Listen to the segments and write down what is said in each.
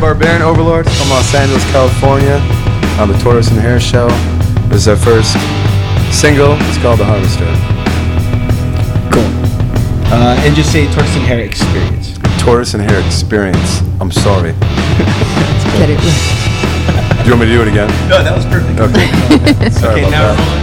Barbarian Overlord from Los Angeles, California, on the Tortoise and Hare Show. This is our first single. It's called The Harvester. Cool. Uh, and just say Tortoise and Hare Experience. Tortoise and Hare Experience. I'm sorry. Get it. Do you want me to do it again? No, that was perfect. Okay. Sorry Okay, about now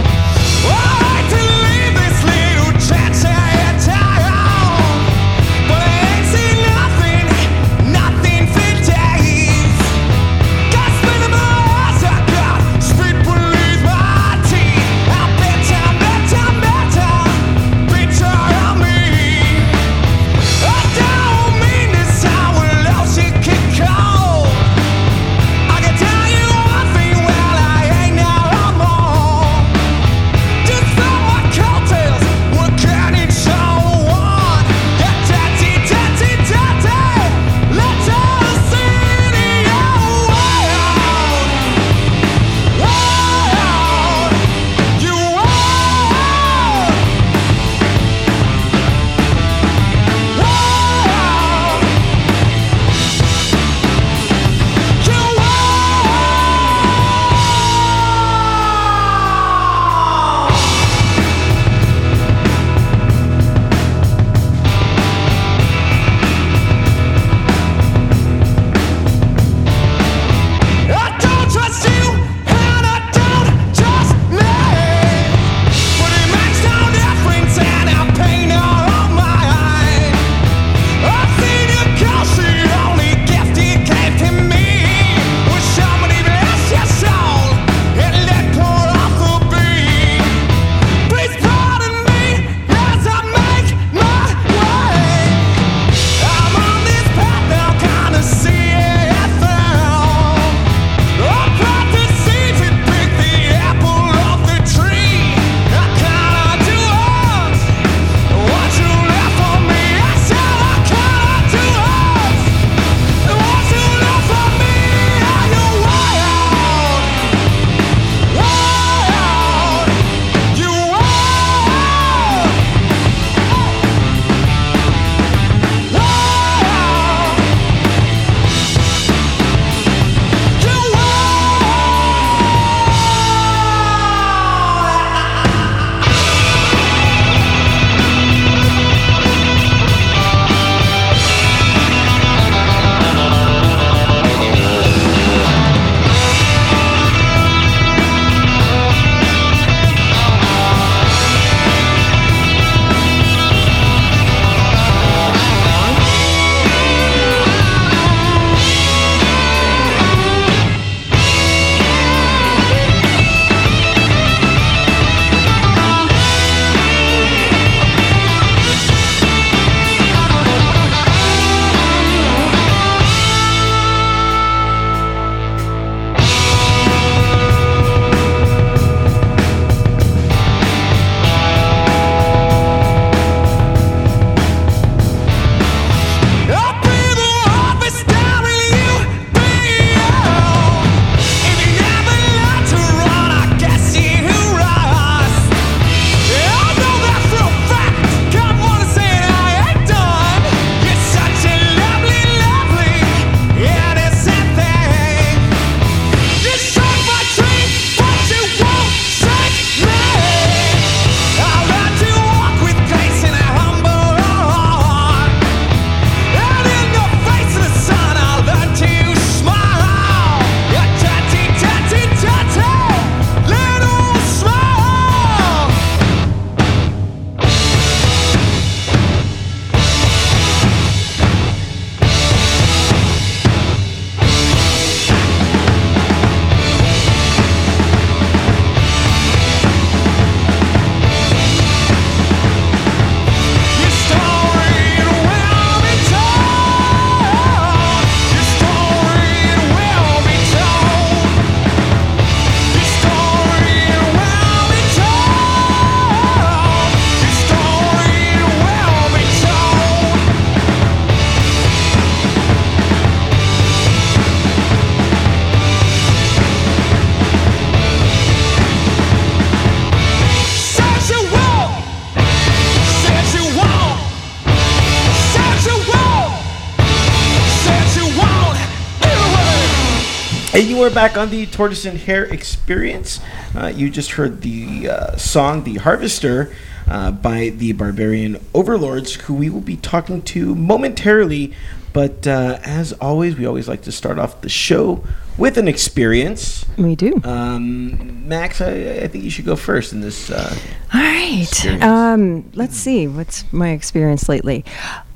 Are back on the Tortoise and Hare Experience. Uh, you just heard the uh, song "The Harvester" uh, by the Barbarian Overlords, who we will be talking to momentarily. But uh, as always, we always like to start off the show with an experience. We do. Um, Max, I, I think you should go first in this. Uh, All right. Um, let's see. What's my experience lately?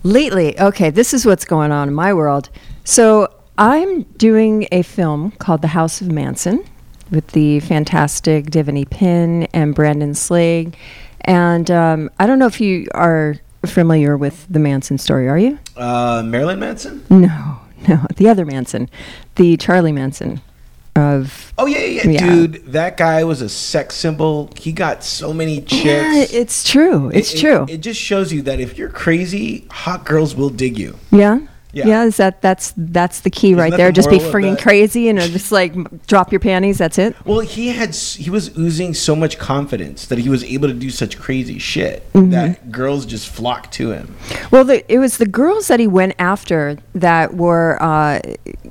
Lately, okay, this is what's going on in my world. So I'm doing a film called The House of Manson with the fantastic Devanny Pinn and Brandon Slagle. And um, I don't know if you are familiar with the Manson story, are you? uh, Marilyn Manson. No, no, the other Manson, the Charlie Manson of. Oh yeah, yeah, yeah, dude. That guy was a sex symbol. He got so many chicks. Yeah, it's true. It's It- it- true. It, just shows you that if you're crazy, hot girls will dig you. Yeah. Yeah. Yeah. is that that's that's the key Isn't right there. the Just be friggin' crazy and uh, just like drop your panties. That's it. Well, he had he was oozing so much confidence that he was able to do such crazy shit Mm-hmm. that girls just flocked to him. Well, the, it was the girls that he went after that were, uh,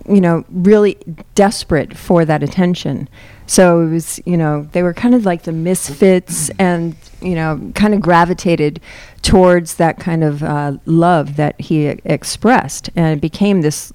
you know, really desperate for that attention. So it was, you know, they were kind of like the misfits and, you know, kind of gravitated towards that kind of uh, love that he expressed. And it became this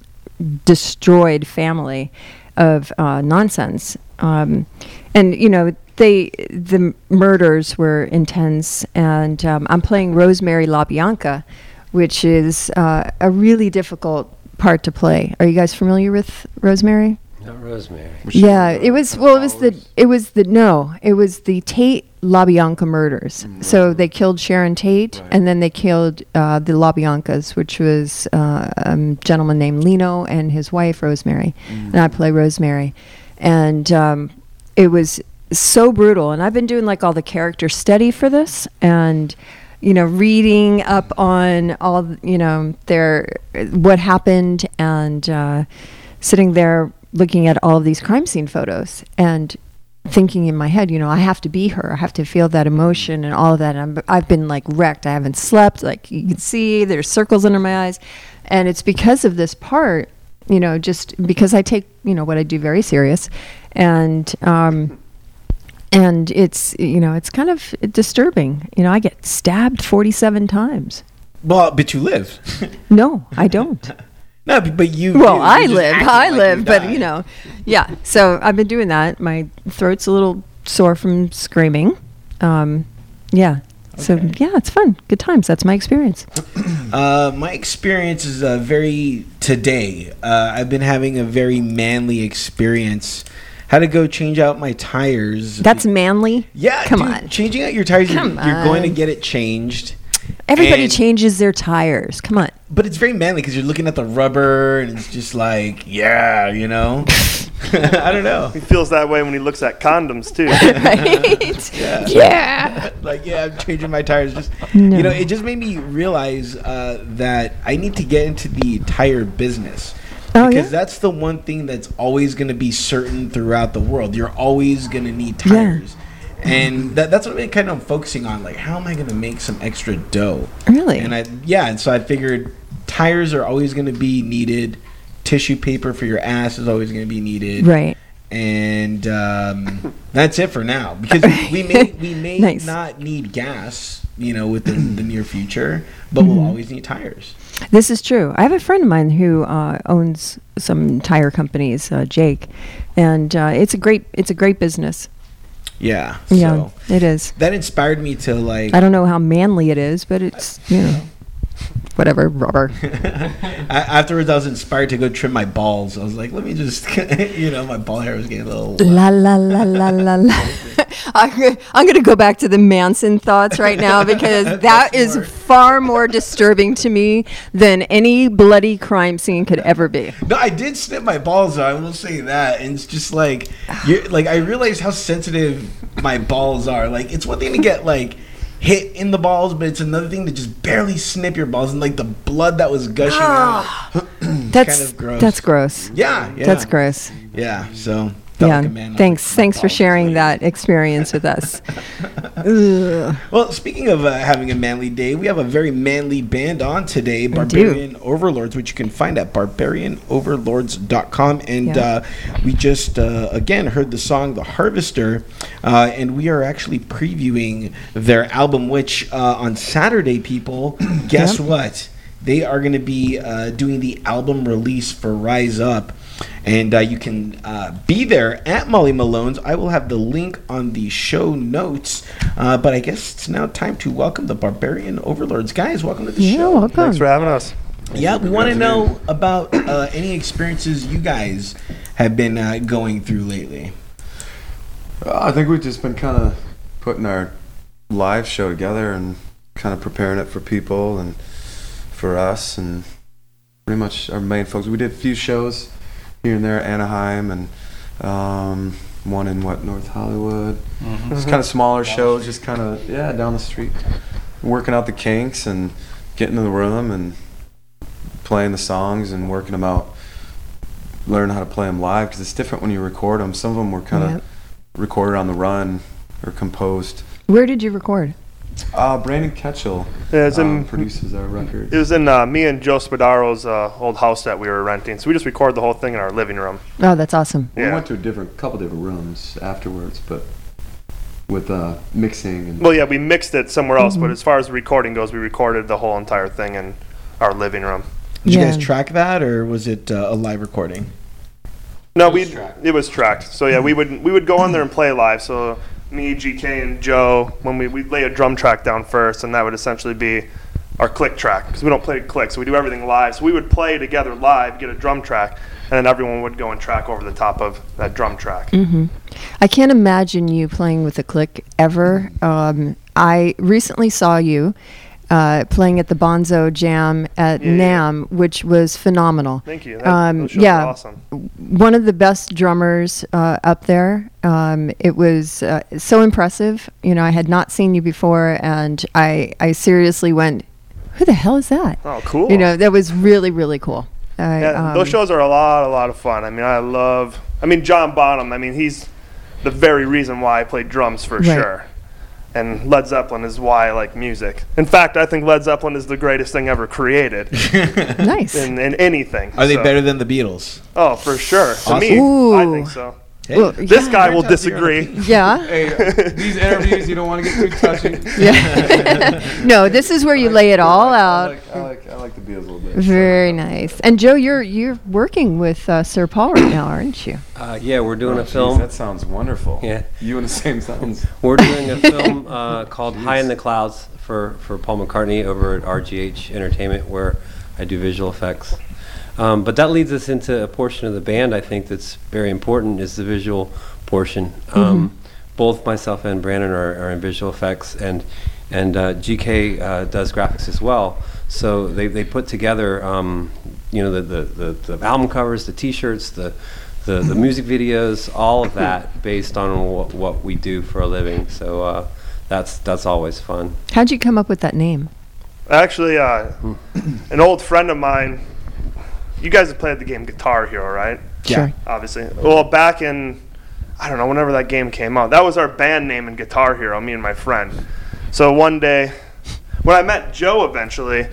destroyed family of uh, nonsense. Um, and, you know, they the murders were intense, and um, I'm playing Rosemary LaBianca, which is uh, a really difficult part to play. Are you guys familiar with Rosemary? Not Rosemary. Yeah, it was well. It was the it was the no. It was the Tate LaBianca murders. So they killed Sharon Tate, Right. and then they killed uh, the LaBiancas, which was uh, a gentleman named Leno and his wife Rosemary, and I play Rosemary, and um, it was so brutal. And I've been doing like all the character study for this, and you know, reading up on all you know their what happened, and uh, sitting there looking at all of these crime scene photos and thinking in my head, you know, I have to be her. I have to feel that emotion and all of that. And I'm, I've been like wrecked. I haven't slept. Like you can see, there's circles under my eyes, and it's because of this part. You know, just because I take you know what I do very serious, and um, and it's you know it's kind of disturbing. You know, I get stabbed 47 times. Well, but you live. No, I don't. no, but, but you. well, do. I live, I like live, you but you know, yeah. So I've been doing that. My throat's a little sore from screaming. Um, yeah. So yeah, it's fun. Good times. That's my experience. Uh, my experience is uh, very today. Uh, I've been having a very manly experience. Had to go change out my tires. That's manly. yeah. Come dude, on. Changing out your tires. You're, you're going to get it changed. Everybody And- changes their tires. Come on. But it's very manly because you're looking at the rubber and it's just like, yeah, you know. I don't know. He feels that way when he looks at condoms too. right? Yeah. yeah. like yeah, I'm changing my tires. Just No. you know, it just made me realize uh, that I need to get into the tire business. Oh, because yeah? that's the one thing that's always going to be certain throughout the world. You're always going to need Yeah. And that, that's what I'm kind of focusing on. Like, how am I going to make some extra dough? Really? And I, yeah, and so I figured tires are always going to be needed. Tissue paper for your ass is always going to be needed Right. and um, that's it for now because we may we may Nice. not need gas you know within the near future but Mm-hmm. we'll always need tires This is true. I have a friend of mine who uh, owns some tire companies, uh, Jake, and uh, it's a great it's a great business. Yeah Yeah, so it is. that inspired me to like I don't know how manly it is, but it's you know whatever rubber. Afterwards i was inspired to go trim my balls i was like let me just you know my ball hair was getting a little La la la la la la. I'm going to go back to the Manson thoughts right now because that is more- far more disturbing to me than any bloody crime scene could ever be. No, I did snip my balls. Though, I will say that, and it's just like, you're, like I realized how sensitive my balls are. Like, it's one thing to get like hit in the balls, but it's another thing to just barely snip your balls and like the blood that was gushing ah. out. That's kind of gross. that's gross. Yeah, yeah, That's gross. Yeah, so Felt yeah. like thanks. Thanks for sharing that experience with us. Well, speaking of uh, having a manly day, we have a very manly band on today. Barbarian Overlords, which you can find at barbarianoverlords.com. And Yeah. uh, we just, uh, again, heard the song The Harvester, uh, and we are actually previewing their album, which uh, on Saturday, people, guess Yep. what? They are going to be uh, doing the album release for Rise Up. And uh, you can uh, be there at Molly Malone's. I will have the link on the show notes. Uh, but I guess it's now time to welcome the Barbarian Overlords. Guys, welcome to the Yeah, show. welcome. Thanks for having us. Yeah, we want to know about uh, any experiences you guys have been uh, going through lately. Uh, I think we've just been kind of putting our live show together and kind of preparing it for people and for us and pretty much our main folks. We did a few shows here and there, Anaheim and um, one in what North Hollywood. It's kind of smaller shows, just kind of yeah down the street, working out the kinks and getting in the room and playing the songs and working them out. Learn how to play them live because it's different when you record them. Some of them were kind of Yep. recorded on the run or composed. Where did you record? Uh, Brandon Ketchell Yeah, it's um, in, produces our record. it was in uh, me and Joe Spadaro's uh, old house that we were renting. So we just recorded the whole thing in our living room. Oh, that's awesome. We went to a different couple different rooms afterwards, but with uh, mixing and Well, yeah, we mixed it somewhere else, Mm-hmm. but as far as recording goes, we recorded the whole entire thing in our living room. Did you guys track that, or was it uh, a live recording? No, we it was tracked. So yeah, we would we would go on there and play live. So me, GK, and Joe, when we we lay a drum track down first, and that would essentially be our click track because we don't play click, so we do everything live. So we would play together live, get a drum track, and then everyone would go and track over the top of that drum track. hmm I can't imagine you playing with a click ever. Um, I recently saw you uh, playing at the Bonzo Jam at Yeah, yeah. NAMM, which was phenomenal. Thank you. That, Um, yeah. awesome. One of the best drummers uh, up there. Um, it was uh, so impressive. You know, I had not seen you before, and I, I seriously went, "Who the hell is that?" Oh, cool. You know, that was really, really cool. I, Yeah, um, those shows are a lot, a lot of fun. I mean, I love. I mean, John Bonham. I mean, he's the very reason why I play drums for Right. sure. And Led Zeppelin is why I like music. In fact, I think Led Zeppelin is the greatest thing ever created nice. in, in anything. Are they better than the Beatles? Oh, for sure. To me, I think so. Hey, Well, This yeah. guy will disagree. Yeah. Hey, these interviews you don't want to get too touchy. Yeah. no, this is where you lay it all I out. like, I like I like the Beatles a little bit. Very nice. And Joe, you're you're working with uh, Sir Paul right now, aren't you? Uh, yeah, we're doing Oh, a geez, film. That sounds wonderful. Yeah. You in the same sentence. We're doing a film uh, called High in the Clouds for, for Paul McCartney over at RGH Entertainment, where I do visual effects. Um, but that leads us into a portion of the band I think that's very important is the visual portion. Um, Both myself and Brandon are, are in visual effects, and and uh, GK uh, does graphics as well. So they, they put together, um, you know, the, the, the, the album covers, the T-shirts, the the, the music videos, all of that based on what, what we do for a living. So uh, that's that's always fun. How'd you come up with that name? Actually, uh, an old friend of mine. You guys have played the game Guitar Hero, right? Yeah. obviously. Well, back in, I don't know, whenever that game came out, that was our band name in Guitar Hero, me and my friend. So one day, when I met Joe eventually,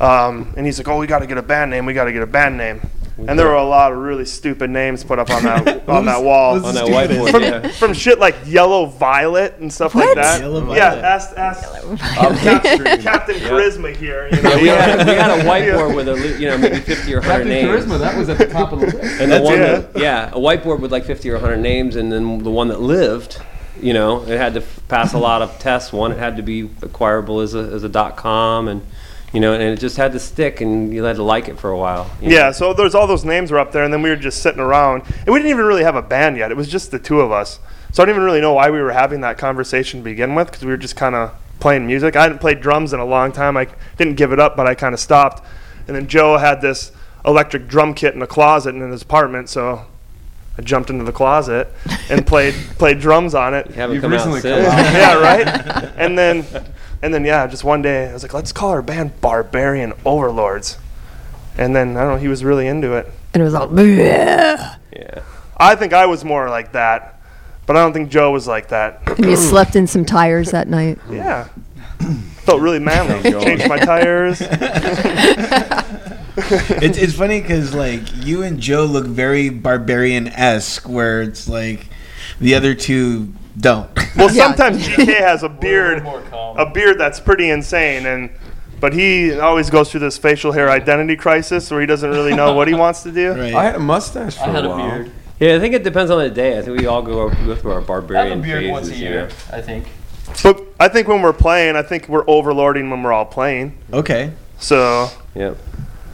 um, and he's like, "Oh, we got to get a band name. We got to get a band name." Mm-hmm. And there were a lot of really stupid names put up on that on that wall. On that whiteboard, From, yeah. from shit like Yellow Violet and stuff like that. Yellow yeah, Violet. ask, ask Captain, Captain Charisma here. You know? Yeah, we had, we had a Yeah. whiteboard with a you know maybe 50 or 100 Captain names. Charisma, that was at the top of the list. And the That's one it. that, yeah, a whiteboard with like 50 or 100 names, and then the one that lived, you know, it had to f- pass a lot of tests. One, it had to be acquirable as a, as a dot com, and, you know, and it just had to stick, and you had to like it for a while. you know. Yeah, so there's all those names were up there, and then we were just sitting around, and we didn't even really have a band yet. It was just the two of us. So I don't even really know why we were having that conversation to begin with, because we were just kind of playing music. I hadn't played drums in a long time. I didn't give it up, but I kind of stopped. And then Joe had this electric drum kit in a closet in his apartment, so I jumped into the closet and played played drums on it. You haven't You've come out recently since. come out. yeah, right. And then, and then, yeah, just one day I was like, let's call our band Barbarian Overlords. And then I don't know, he was really into it. And it was all. "Bleh." Yeah. I think I was more like that, but I don't think Joe was like that. And you slept in some tires that night. Yeah. Felt really manly. Changed my tires. it's it's funny because like you and Joe look very barbarian esque, where it's like the other two don't. Well, Yeah. sometimes GK has a beard, a beard that's pretty insane, and but he always goes through this facial hair identity crisis where he doesn't really know what he wants to do. right. I had a mustache for I had a a while. beard. Yeah, I think it depends on the day. I think we all go, go through our I have barbarian a beard phases. once a you year, know? I think. But I think when we're playing, I think we're overlording when we're all playing. okay. So, Yep.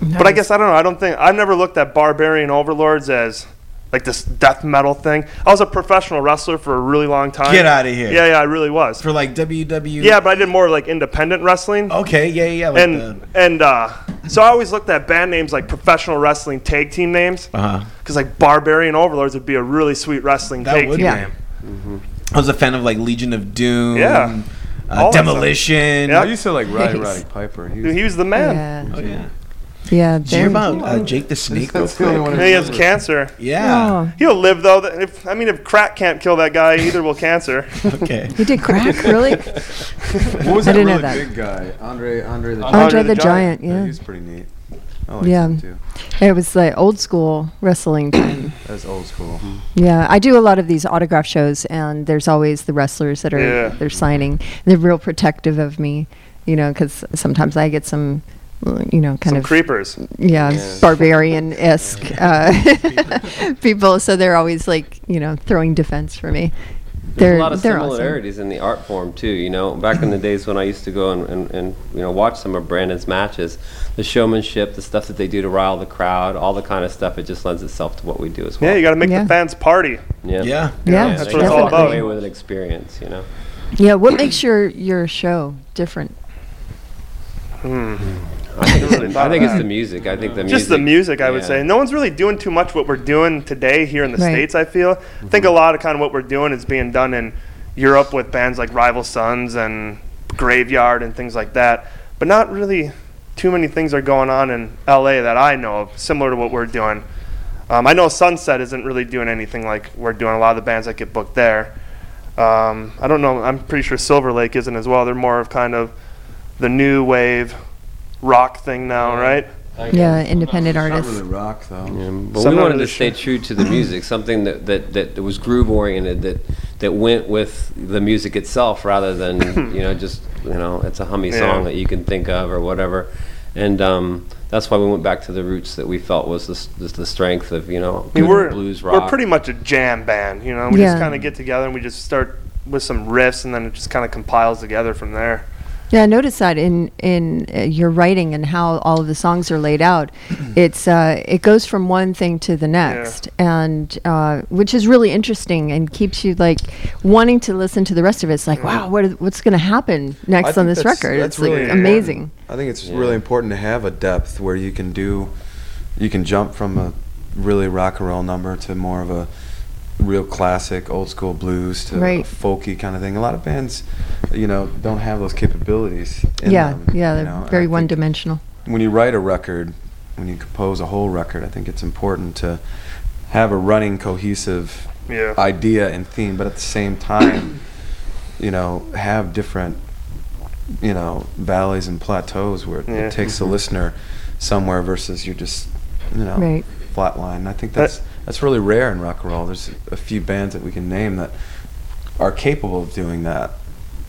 but I guess I don't know. I don't think I've never looked at barbarian overlords as like this death metal thing. I was a professional wrestler for a really long time. Get out of here. Yeah, yeah, I really was. For like WW. Yeah, but I did more like independent wrestling. Okay. Yeah. Yeah. Like and and uh, so I always looked at band names like professional wrestling tag team names uh huh. because like Barbarian Overlords would be a really sweet wrestling That tag would team be. name. I was a fan of like Legion of Doom. Yeah. Uh, All that stuff. Demolition. Yeah. I used to like Roddy Roddy Piper. He Dude, was, he was the man. Yeah. Oh yeah. Yeah. Did you hear about uh, Jake the Snake? real that's the only quick? one And he has cancer. Yeah. Oh, He'll live though. If, I mean, if crack can't kill that guy, either will cancer. Okay. he did crack, really? what was I that didn't know really that. big guy? Andre Andre the Andre Andre the the Giant. Giant. Yeah. He's pretty neat. I like Yeah. him too. It was like old school wrestling time. That's old school. Yeah, I do a lot of these autograph shows, and there's always the wrestlers that are Yeah. they're signing. They're real protective of me, you know, because sometimes I get some, you know, kind Some of creepers. yeah, Yeah. barbarian esque uh, people. So they're always like, you know, throwing defense for me. There's They're a lot of they're awesome. similarities in the art form too. You know, back in the days when I used to go and, and, and you know watch some of Brandon's matches, the showmanship, the stuff that they do to rile the crowd, all the kind of stuff, it just lends itself to what we do as well. Yeah, you got to make Yeah. the fans party. yeah. Yeah. Yeah, That's what it's all about. away with an experience, you know. Yeah, what makes your your show different? Hmm. I think, it's, really the, I think of it's the music. I think the music. Just the music, I would yeah. say. No one's really doing too much what we're doing today here in the Right. states. I feel. I think a lot of kind of what we're doing is being done in Europe with bands like Rival Sons and Graveyard and things like that. But not really too many things are going on in LA that I know of, similar to what we're doing. Um, I know Sunset isn't really doing anything like we're doing. A lot of the bands that get booked there. Um, I don't know. I'm pretty sure Silver Lake isn't as well. They're more of kind of the new wave rock thing now, right? Yeah, guess. independent Not artists. really rock though. Yeah, but Some we wanted the to stay true to the music, something that, that, that was groove oriented, that that went with the music itself, rather than you know just you know it's a hummy Yeah. song that you can think of or whatever. And um, that's why we went back to the roots that we felt was the, the, the strength of you know I mean, we're blues rock. we're pretty much a jam band, you know. We Yeah. just kind of get together and we just start with some riffs, and then it just kind of compiles together from there. Yeah, I noticed that in in uh, your writing and how all of the songs are laid out. it's uh, it goes from one thing to the next, and uh, which is really interesting and keeps you like wanting to listen to the rest of it. It's like, wow, what is, what's going to happen I next on this that's- record? that's it's like really amazing. I think it's Yeah. really important to have a depth where you can do, you can jump from a really rock and roll number to more of a real classic old school blues to Right. folky kind of thing. A lot of bands, you know, don't have those capabilities. In Yeah, them, yeah, they're know, very one dimensional. When you write a record, when you compose a whole record, I think it's important to have a running, cohesive Yeah. idea and theme, but at the same time, you know, have different, you know, valleys and plateaus where it, Yeah. it takes the mm-hmm. listener somewhere versus you're just, you know, Right. flatline. I think that's that's really rare in rock and roll. There's a few bands that we can name that are capable of doing that.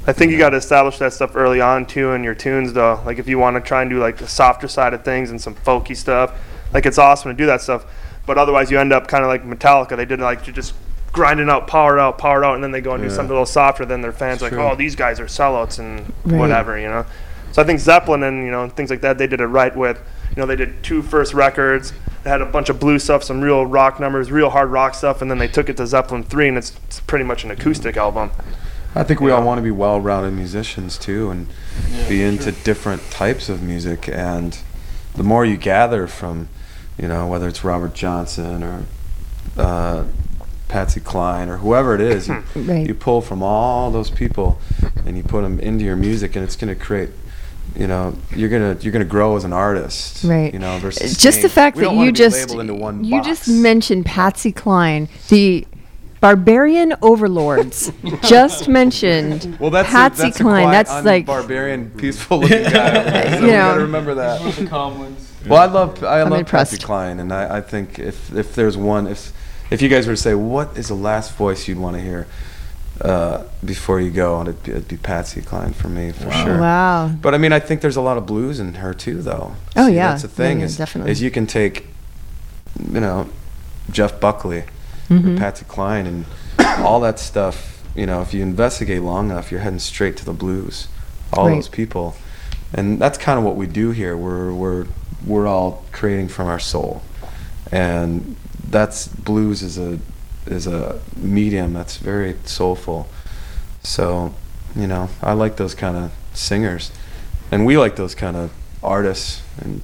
I think you got to establish that stuff early on too in your tunes, though. Like if you want to try and do like the softer side of things and some folky stuff, like it's awesome to do that stuff. But otherwise, you end up kind of like Metallica. They did like you just grinding out, powered out, powered out, and then they go and do something a little softer. Then their fans It's like, true. oh, these guys are sellouts and Right. whatever, you know. So I think Zeppelin and you know things like that, they did it right with, you know, they did two first records. They had a bunch of blue stuff, some real rock numbers, real hard rock stuff, and then they took it to Zeppelin three, and it's, it's pretty much an acoustic album. I think we all want to be well-rounded musicians too, and be into different types of music. And the more you gather from, you know, whether it's Robert Johnson or uh, Patsy Cline or whoever it is, you, Right. you pull from all those people and you put them into your music, and it's going to create you know, you're gonna you're gonna grow as an artist, Right. You know, versus just the fact that you just into one you box. just mentioned Patsy Cline, the barbarian overlords. just mentioned well, that's Patsy a, that's Cline. A quiet, that's like barbarian, peaceful looking guy. so You know. gotta remember that. The calm ones. Well, I love I I'm love impressed. Patsy Cline, and I, I think if if there's one if if you guys were to say what is the last voice you'd want to hear uh, before you go, it'd be, it'd be Patsy Cline for me for sure. wow. But I mean, I think there's a lot of blues in her too, though. Oh, See, yeah. that's the thing Yeah, yeah, is definitely. is you can take, you know, Jeff Buckley, Mhm. or Patsy Cline, and all that stuff. You know, if you investigate long enough, you're heading straight to the blues. All Right. those people, and that's kind of what we do here. We're we're we're all creating from our soul, and that's blues is a is a medium that's very soulful. So, you know, I like those kind of singers, and we like those kind of artists. And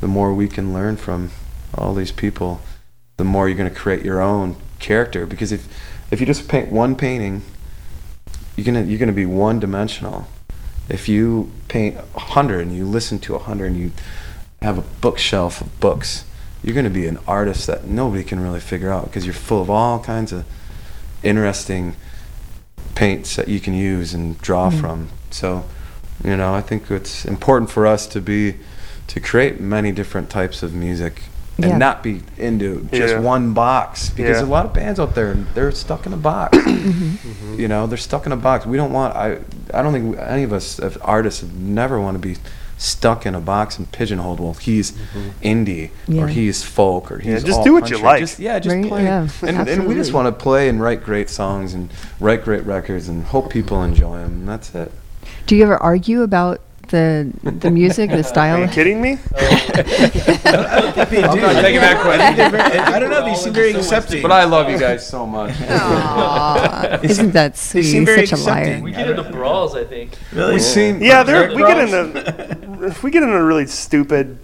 the more we can learn from all these people, the more you're going to create your own character. Because if if you just paint one painting, you're gonna you're gonna be one dimensional. If you paint a hundred and you listen to a hundred and you have a bookshelf of books, you're gonna be an artist that nobody can really figure out because you're full of all kinds of interesting paints that you can use and draw Mhm. from. So, you know, I think it's important for us to be to create many different types of music and Yeah. not be into just Yeah. one box because Yeah. a lot of bands out there they're stuck in a box. Mm-hmm. You know, they're stuck in a box. We don't want. I. I don't think any of us as artists never want to be stuck in a box and pigeonholed. Well, he's mm-hmm. indie Yeah. or he's folk or he's Yeah, just all do what you like. Just, yeah, just Right, play. yeah, and, and we just want to play and write great songs and write great records and hope people enjoy them. And that's it. Do you ever argue about the the music, the Are style? you kidding me? I'm do. not taking that question. I think they're very- I don't know. They seem very accepting. But I love you guys so much. Aw, isn't that They sweet? seem very Such a liar. accepting. We get into brawls, I think. really. We seen. Yeah, there we get Ross? into if we get into really stupid,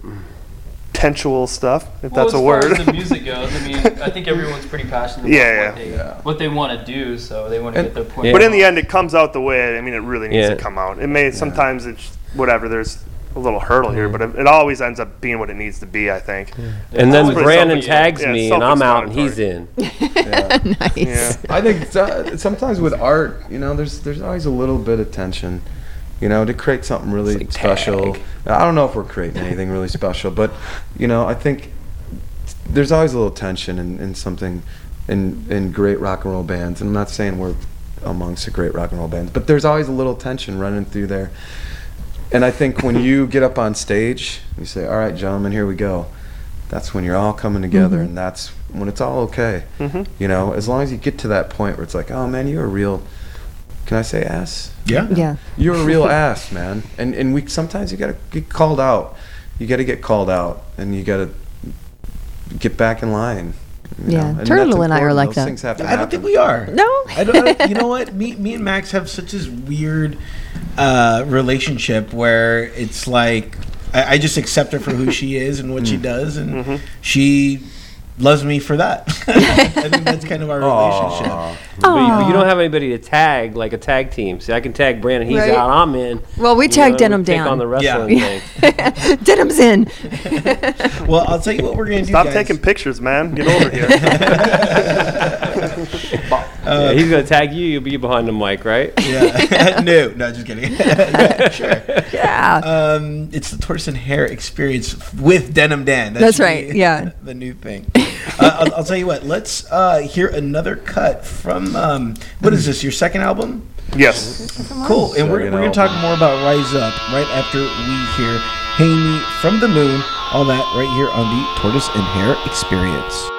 tensual stuff, if well, that's a far word. as the music goes, I mean, I think everyone's pretty passionate Yeah, about what yeah. they, Yeah. what they want to do, so they want to get their point. Yeah. But in the end, it comes out the way. I mean, it really needs Yeah. to come out. It may sometimes it's whatever. There's a little hurdle here, but it, it always ends up being what it needs to be. I think. And then Always Brandon self- tags yeah, me, and I'm out, and he's in. Nice. Yeah. I think so- sometimes with art, you know, there's there's always a little bit of tension, you know, to create something really It's like special. tag. I don't know if we're creating anything really special, but you know, I think there's always a little tension in, in something in in great rock and roll bands. And I'm not saying we're amongst the great rock and roll bands, but there's always a little tension running through there. And I think when you get up on stage, you say, "All right, gentlemen, here we go." That's when you're all coming together, Mhm. and that's when it's all okay. hmm You know, as long as you get to that point where it's like, oh man, you're a real. Can I say ass? Yeah. Yeah. You're a real ass, man. And and we sometimes you gotta get called out. You gotta get called out, and you gotta get back in line. You Yeah. know, and Turtle that's and I are like Those that. Things have to I don't think we are. No. I don't, I don't- you know what? Me, me and Max have such this weird uh, relationship where it's like I, I just accept her for who she is and what she does, and Mhm. she loves me for that. I think that's kind of our relationship. Aw. But you, you don't have anybody to tag like a tag team. See, I can tag Brandon. He's Right. out. I'm in. Well, we You tag know, Denim take Dan. on the Yeah. wrestling thing. Denim's in. Well, I'll tell you what we're gonna do. Stop guys. taking pictures, man. Get over here. Yeah, he's gonna tag you. You'll be behind the mic, right? Yeah. no, no, just kidding. Yeah, sure. Yeah. Um, it's the tortoise and hare experience with Denim Dan. That That's right, be yeah. The new thing. uh, I'll, I'll tell you what. Let's uh, hear another cut from um, what is this? Your second album? yes. Cool. And we're, we're gonna talk more about Rise Up right after we hear "Hang Me from the Moon." All that right here on the Tortoise and Hare Experience.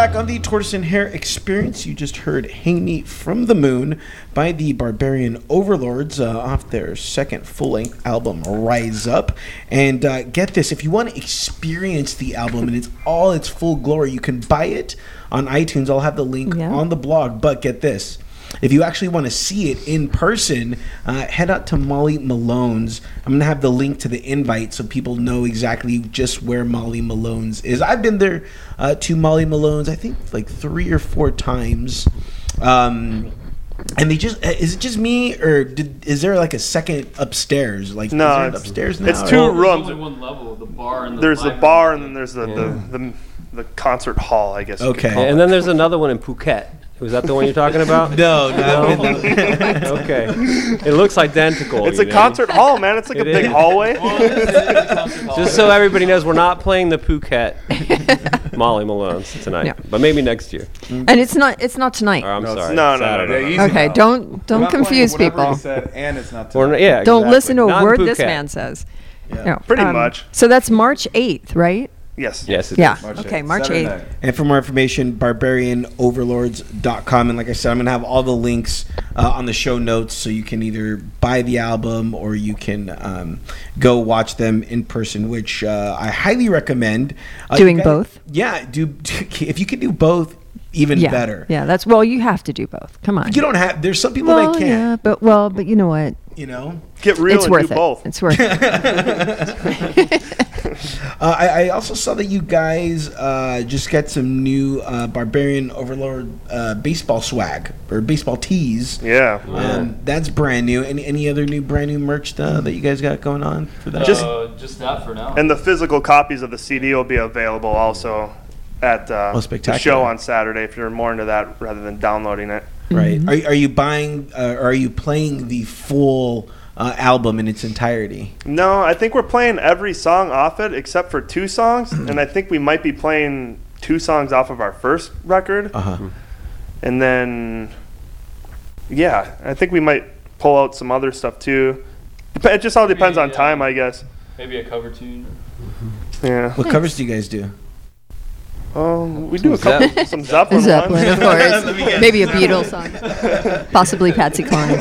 Back on the Tortoise and Hare Experience. You just heard "Hang Me from the Moon" by the Barbarian Overlords uh, off their second full-length album, Rise Up. And uh, get this: if you want to experience the album in its all its full glory, you can buy it on iTunes. I'll have the link Yeah. on the blog. But get this: if you actually want to see it in person, uh, head out to Molly Malone's. I'm gonna have the link to the invite so people know exactly just where Molly Malone's is. I've been there uh, to Molly Malone's, I think like three or four times. Um, and they just uh, is it just me or did, is there like a second upstairs? Like No, is there it's- upstairs now? it's two Well, rooms. There's only one level, the bar and the There's the bar and then there's the, the, the, the concert hall, I guess. you could Okay. call it. And then there's another one in Phuket. Was that the one you're talking about? No, no. okay. It looks identical. It's a know? concert hall, man. It's like It a big is. hallway. Well, it is- it is hall. Just so everybody knows, we're not playing the Phuket Molly Malone's tonight, No. but maybe next year. And it's not it's not tonight. Or I'm No, sorry. no, no, no, no. Yeah, Okay, now. don't don't confuse people. said, and it's not tonight. not- yeah, Don't exactly. listen to a Not in word this man says. Yeah. No, Pretty um, much. So that's March 8th, right? Yes. Yes. it Yeah. March Okay, 8th, March Saturday 8th. night. And for more information, barbarianoverlords.com. And like I said, I'm going to have all the links uh, on the show notes so you can either buy the album or you can um, go watch them in person, which uh, I highly recommend. Uh, Doing you guys- both? Yeah. do If you can do both, even yeah. better. Yeah, that's well, you have to do both. Come on. You don't have, there's some people well, that can't, Yeah, but well, but you know what? you know? Get real it's and worth do it. both. It's worth it. Uh, I, I also saw that you guys uh, just got some new uh, Barbarian Overlord uh, baseball swag or baseball tees. yeah. Um, that's brand new. Any any other new brand new merch uh, that you guys got going on for that? Just- Uh, just that for now. And the physical copies of the CD will be available also at uh, Oh, the show on Saturday if you're more into that rather than downloading it. right. Are, are you buying? Uh, or are you playing the full uh, album in its entirety? No, I think we're playing every song off it except for two songs, and I think we might be playing two songs off of our first record, Uh huh. and then yeah, I think we might pull out some other stuff too. It just all depends on Yeah. time, I guess. Maybe a cover tune. Yeah. What covers do you guys do? Um, we do a Some couple, some Zeppelin, Zeppelin, of course. Maybe a Beatles song. Possibly Patsy Cline.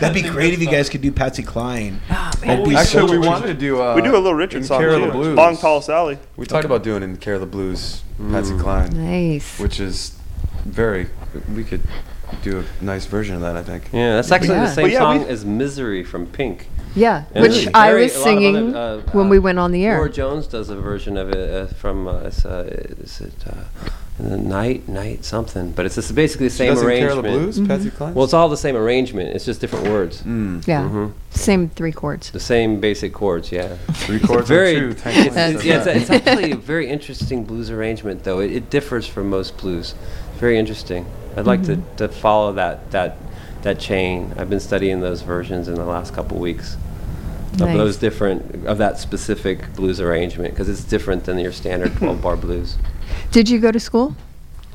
That'd be great if you guys could do Patsy Cline. That'd be Actually, so we much- wanted to do. Uh, we do a little Richard song Care of too. the Blues. Long Tall Sally. We talked about doing in Care of the Blues, Patsy Cline, Nice. which is very. We could do a nice version of that, I think. Yeah, that's actually Yeah. the same yeah, song as "Misery" from Pink. Yeah, And which it's I very- was a lot of singing other, uh, when uh, we went on the air. Norah Jones does a version of it uh, from uh, it's, uh, is it uh, in the night night something, but it's just basically the She same does in Care arrangement. of the Blues, Mm-hmm. Patsy Cline. Well, it's all the same arrangement. It's just different words. mm. yeah, Mhm. same three chords. The same basic chords. Yeah. three chords very. two. Thank It's, you. it's, yeah, it's, it's actually a very interesting blues arrangement, though. It, it differs from most blues. Very interesting. I'd like to, to follow that that that chain. I've been studying those versions in the last couple weeks of those different of that specific blues arrangement because it's different than your standard 12 bar blues. Did you go to school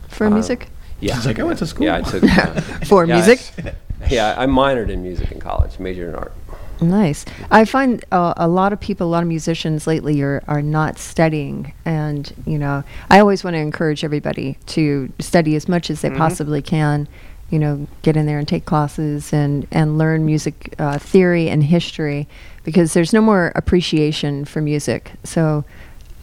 for Uh, music? Yeah. He's like, I went to school. Yeah, I took. Uh, For yeah, I- music? yeah, I minored in music in college, majored in art. Nice. I find uh, a lot of people, a lot of musicians lately are, are not studying. And, you know, I always want to encourage everybody to study as much as they possibly can. You know, get in there and take classes and, and learn music uh, theory and history because there's no more appreciation for music. So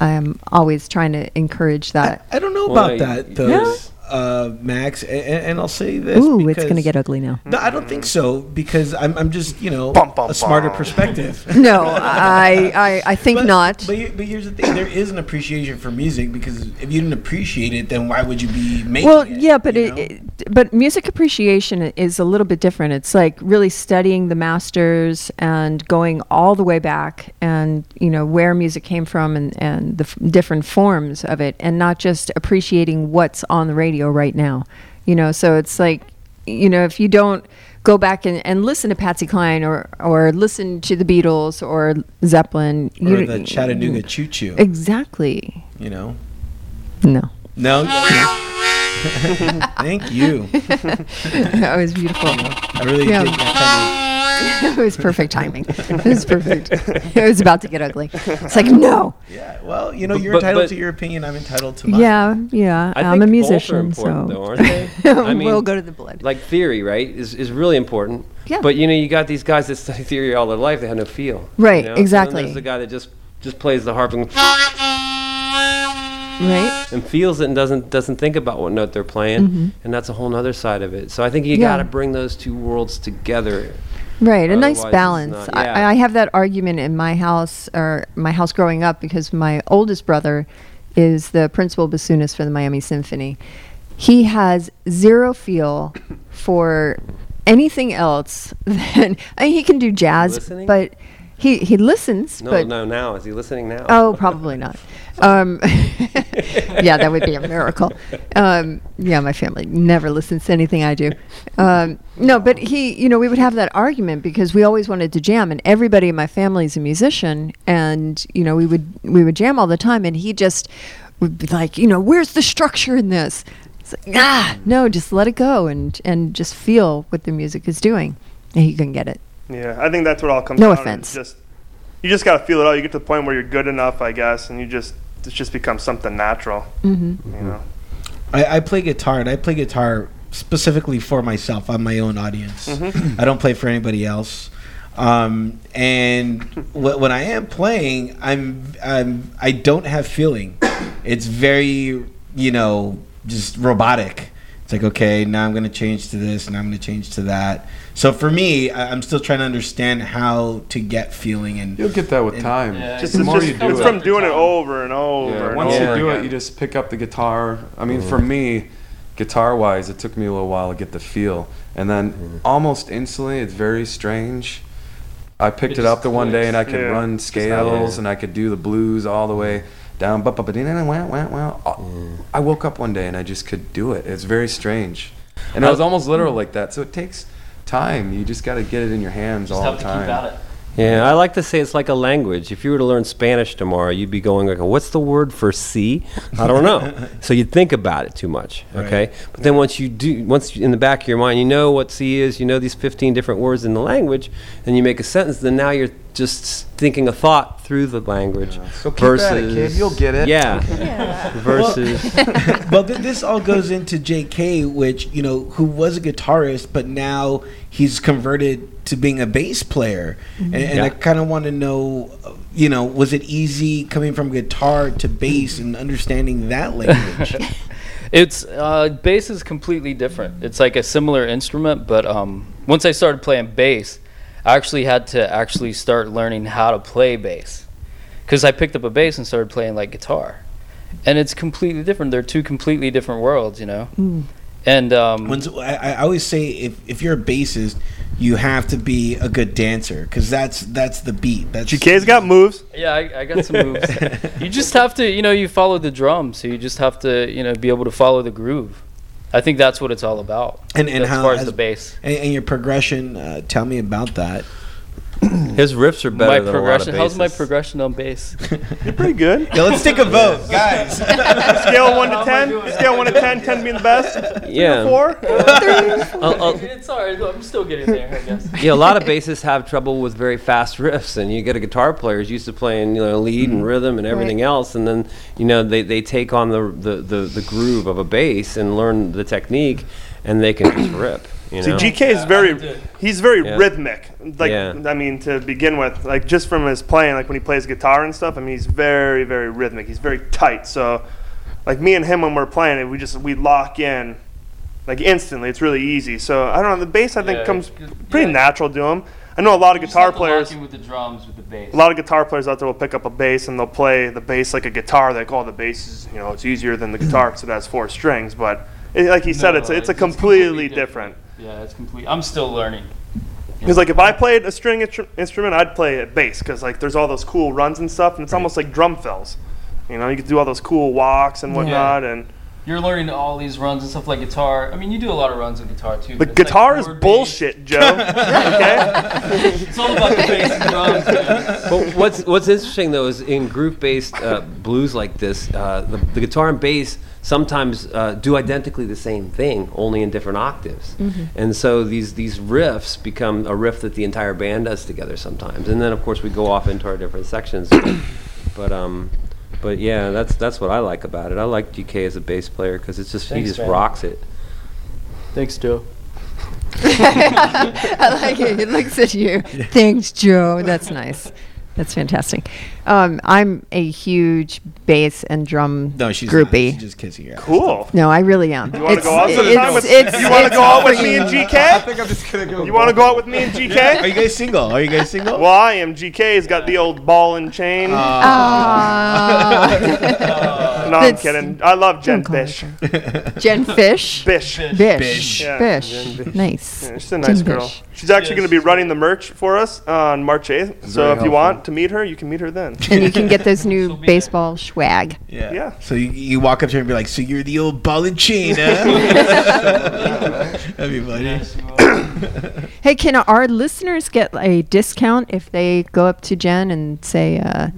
I'm always trying to encourage that. I don't know Well, about y- that though, Yeah. Uh, Max. And, and I'll say this. Ooh, it's going to get ugly now. No, I don't think so because I'm, I'm just you know Bum, bum, a smarter bum. perspective. No, I, I, I think but, not. But, but here's the thing: there is an appreciation for music because if you didn't appreciate it, then why would you be making well it? yeah but it, it but music appreciation is a little bit different it's like really studying the masters and going all the way back and you know where music came from and and the f- different forms of it and not just appreciating what's on the radio right now you know so it's like you know if you don't go back and, and listen to Patsy Cline or or listen to the Beatles or Zeppelin or you the Chattanooga Choo Choo. exactly You know, no no. Thank you. that was beautiful I really Yeah. dig that it was perfect timing. It was perfect. It was about to get ugly. It's like no. Yeah, well, you know, you're but- entitled but- to your opinion. I'm entitled to mine. Yeah, yeah. I I'm think a both are musician, so though, aren't they? I mean, we'll go to the blood. like theory, right, is, is really important. Yeah. But you know, you got these guys that study theory all their life; they have no feel. Right, you know? So then exactly. there's the guy that just just plays the harp and, right? and feels it and doesn't doesn't think about what note they're playing, and that's a whole other side of it. So I think you Mm-hmm. Yeah. got to bring those two worlds together. Right, a nice balance. not- I. I have that argument in my house, or my house growing up, because my oldest brother is the principal bassoonist for the Miami Symphony. He has zero feel for anything else than I mean, he can do jazz, Listening? but he he listens. No, but no, now is he listening now? Oh, probably not. Um, yeah, that would be a miracle. Um, yeah, my family never listens to anything I do. Um, no, but he, you know, we would have that argument because we always wanted to jam, and everybody in my family is a musician, and you know, we would we would jam all the time, and he just would be like, you know, where's the structure in this? It's like, ah, no, just let it go and and just feel what the music is doing, and he couldn't get it. Yeah, I think that's what all comes No down to. offense. It's Just you just gotta feel it out. You get to the point where you're good enough, I guess, and you just it just becomes something natural. Mm-hmm. You know. I, I play guitar, and I play guitar specifically for myself. I'm my own audience. Mm-hmm. I don't play for anybody else. Um, and wh- when I am playing, I'm, I'm I don't have feeling. It's very you know just robotic. It's like okay, now I'm going to change to this, and I'm going to change to that. So for me, I, I'm still trying to understand how to get feeling and You'll get that with And- time. Yeah, Just, the it's, more just, you do it's it. from doing it over and over Yeah, and once over you do again. it, you just pick up the guitar. I mean, for me, guitar wise, it took me a little while to get the feel. And then mm-hmm. almost instantly, it's very strange. I picked It it, up just the one day and I could. Yeah. run scales and I could do the blues all the way down. But but wow wow wow. I woke up one day and I just could do it. It's very strange, and it was almost literal like that. So it takes time. You just got to get it in your hands Just all the to keep time. At it. Yeah, I like to say it's like a language. If you were to learn Spanish tomorrow, you'd be going like, "What's the word for C?" I don't know. so you'd think about it too much, okay? But then once you do, once you, in the back of your mind, you know what C is, you know these 15 different words in the language, and you make a sentence. Then now you're just thinking a thought through the language. So keep at it, kid. You'll get it. Yeah. Versus. well, th- this all goes into J.K., which you know, who was a guitarist, but now he's converted to being a bass player, and, and I kind of want to know, uh, you know, was it easy coming from guitar to bass and understanding that language? It's uh, bass is completely different. It's like a similar instrument, but um, once I started playing bass, I actually had to actually start learning how to play bass because I picked up a bass and started playing like guitar, and it's completely different. They're two completely different worlds, you know. And um, When's, I, I always say if, if you're a bassist, you have to be a good dancer because that's that's the beat. That's GK's got moves. Yeah, I, I got some moves. you just have to, you know, you follow the drum, so you just have to, you know, be able to follow the groove. I think that's what it's all about. And- and as how- far as as- the bass, and, and your progression. Uh, tell me about that. His riffs are better my than a lot of progression. How's my progression on bass? You're pretty good. Yeah, let's take a vote, guys. Scale one to ten. Scale one to ten. Ten being the best. Yeah. Four. I'll- I'll- it's alright. I'm still getting there, I guess. yeah, a lot of bassists have trouble with very fast riffs, and you get a guitar player who's used to playing, you know, lead and mm-hmm. rhythm and everything else, and then you know they, they take on the, the, the, the groove of a bass and learn the technique, and they can just rip. You See, GK is Yeah, I very, he's very Yeah. rhythmic. Like, Yeah. I mean, to begin with, like just from his playing, like when he plays guitar and stuff. I mean, he's very, very rhythmic. He's very tight. So, like me and him when we're playing it, we just we lock in, like instantly. It's really easy. So I don't know. The bass I think Yeah, comes pretty yeah. natural to him. I know a lot of You just guitar have to lock players. in with the drums with the bass. A lot of guitar players out there will pick up a bass and they'll play the bass like a guitar. They oh, call the bass is, you know, it's easier than the guitar because it has four strings. But it, like he said, No, it's a, it's a it's completely different. Yeah, it's complete. I'm still learning. Because like if I played a string instru- instrument, I'd play it bass because like there's all those cool runs and stuff, and it's almost like drum fills. You know, you can do all those cool walks and whatnot, and You're learning all these runs and stuff like guitar. I mean, you do a lot of runs in guitar too. but it's like guitar is chord bullshit, Joe. okay. It's all about the bass and drums. Man. But what's what's interesting though is in group based uh, blues like this, uh, the, the guitar and bass sometimes uh, do identically the same thing, only in different octaves. And so these these riffs become a riff that the entire band does together sometimes. And then of course we go off into our different sections. but, but um. But yeah, that's that's what I like about it. I like GK as a bass player because it's just he just man. rocks it. Thanks, Joe. I like it. He looks at you. Thanks, Joe. That's nice. That's fantastic. Um, I'm a huge bass and drum No, she's groupie. Not. She's just kissing your ass. Cool. No, I really am. You want to go out sometime it's- with? it's- you want to go out with me freaking- and I GK? think I'm just gonna go. You want to go out with me and GK? Are you guys single? Are you guys single? Well, I am. GK's got the old ball and chain. Ah. no, I'm kidding. I love Jen Don't call her Bish. Jen Fish. Bish. Bish. Bish. Yeah. Bish. Jen Bish. Nice. Yeah, she's a Jen nice girl. Bish. She's actually going to be running the merch for us on March 8th. So if you want to meet her, you can meet her then. And you can get this new baseball swag. Yeah. Yeah. So you, you walk up to her and be like, "So you're the old ball and chain, huh?" That'd be funny. Hey, can our listeners get a discount if they go up to Jen and say uh,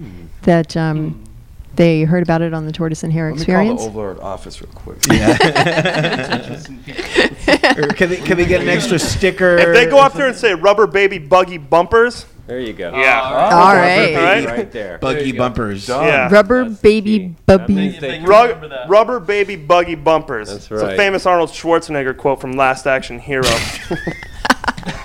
that um, they heard about it on the Tortoise and Hare Let me call experience? the Overlord office real quick. Yeah. or can they, can they get an extra sticker? If they go up there and say rubber baby buggy bumpers, There you go. yeah. Oh, all right. All right. Right there. buggy bumpers. Yeah. Rubber baby key. bubby. That means they- Rug, rubber baby buggy bumpers. That's It's a famous Arnold Schwarzenegger quote from Last Action Hero.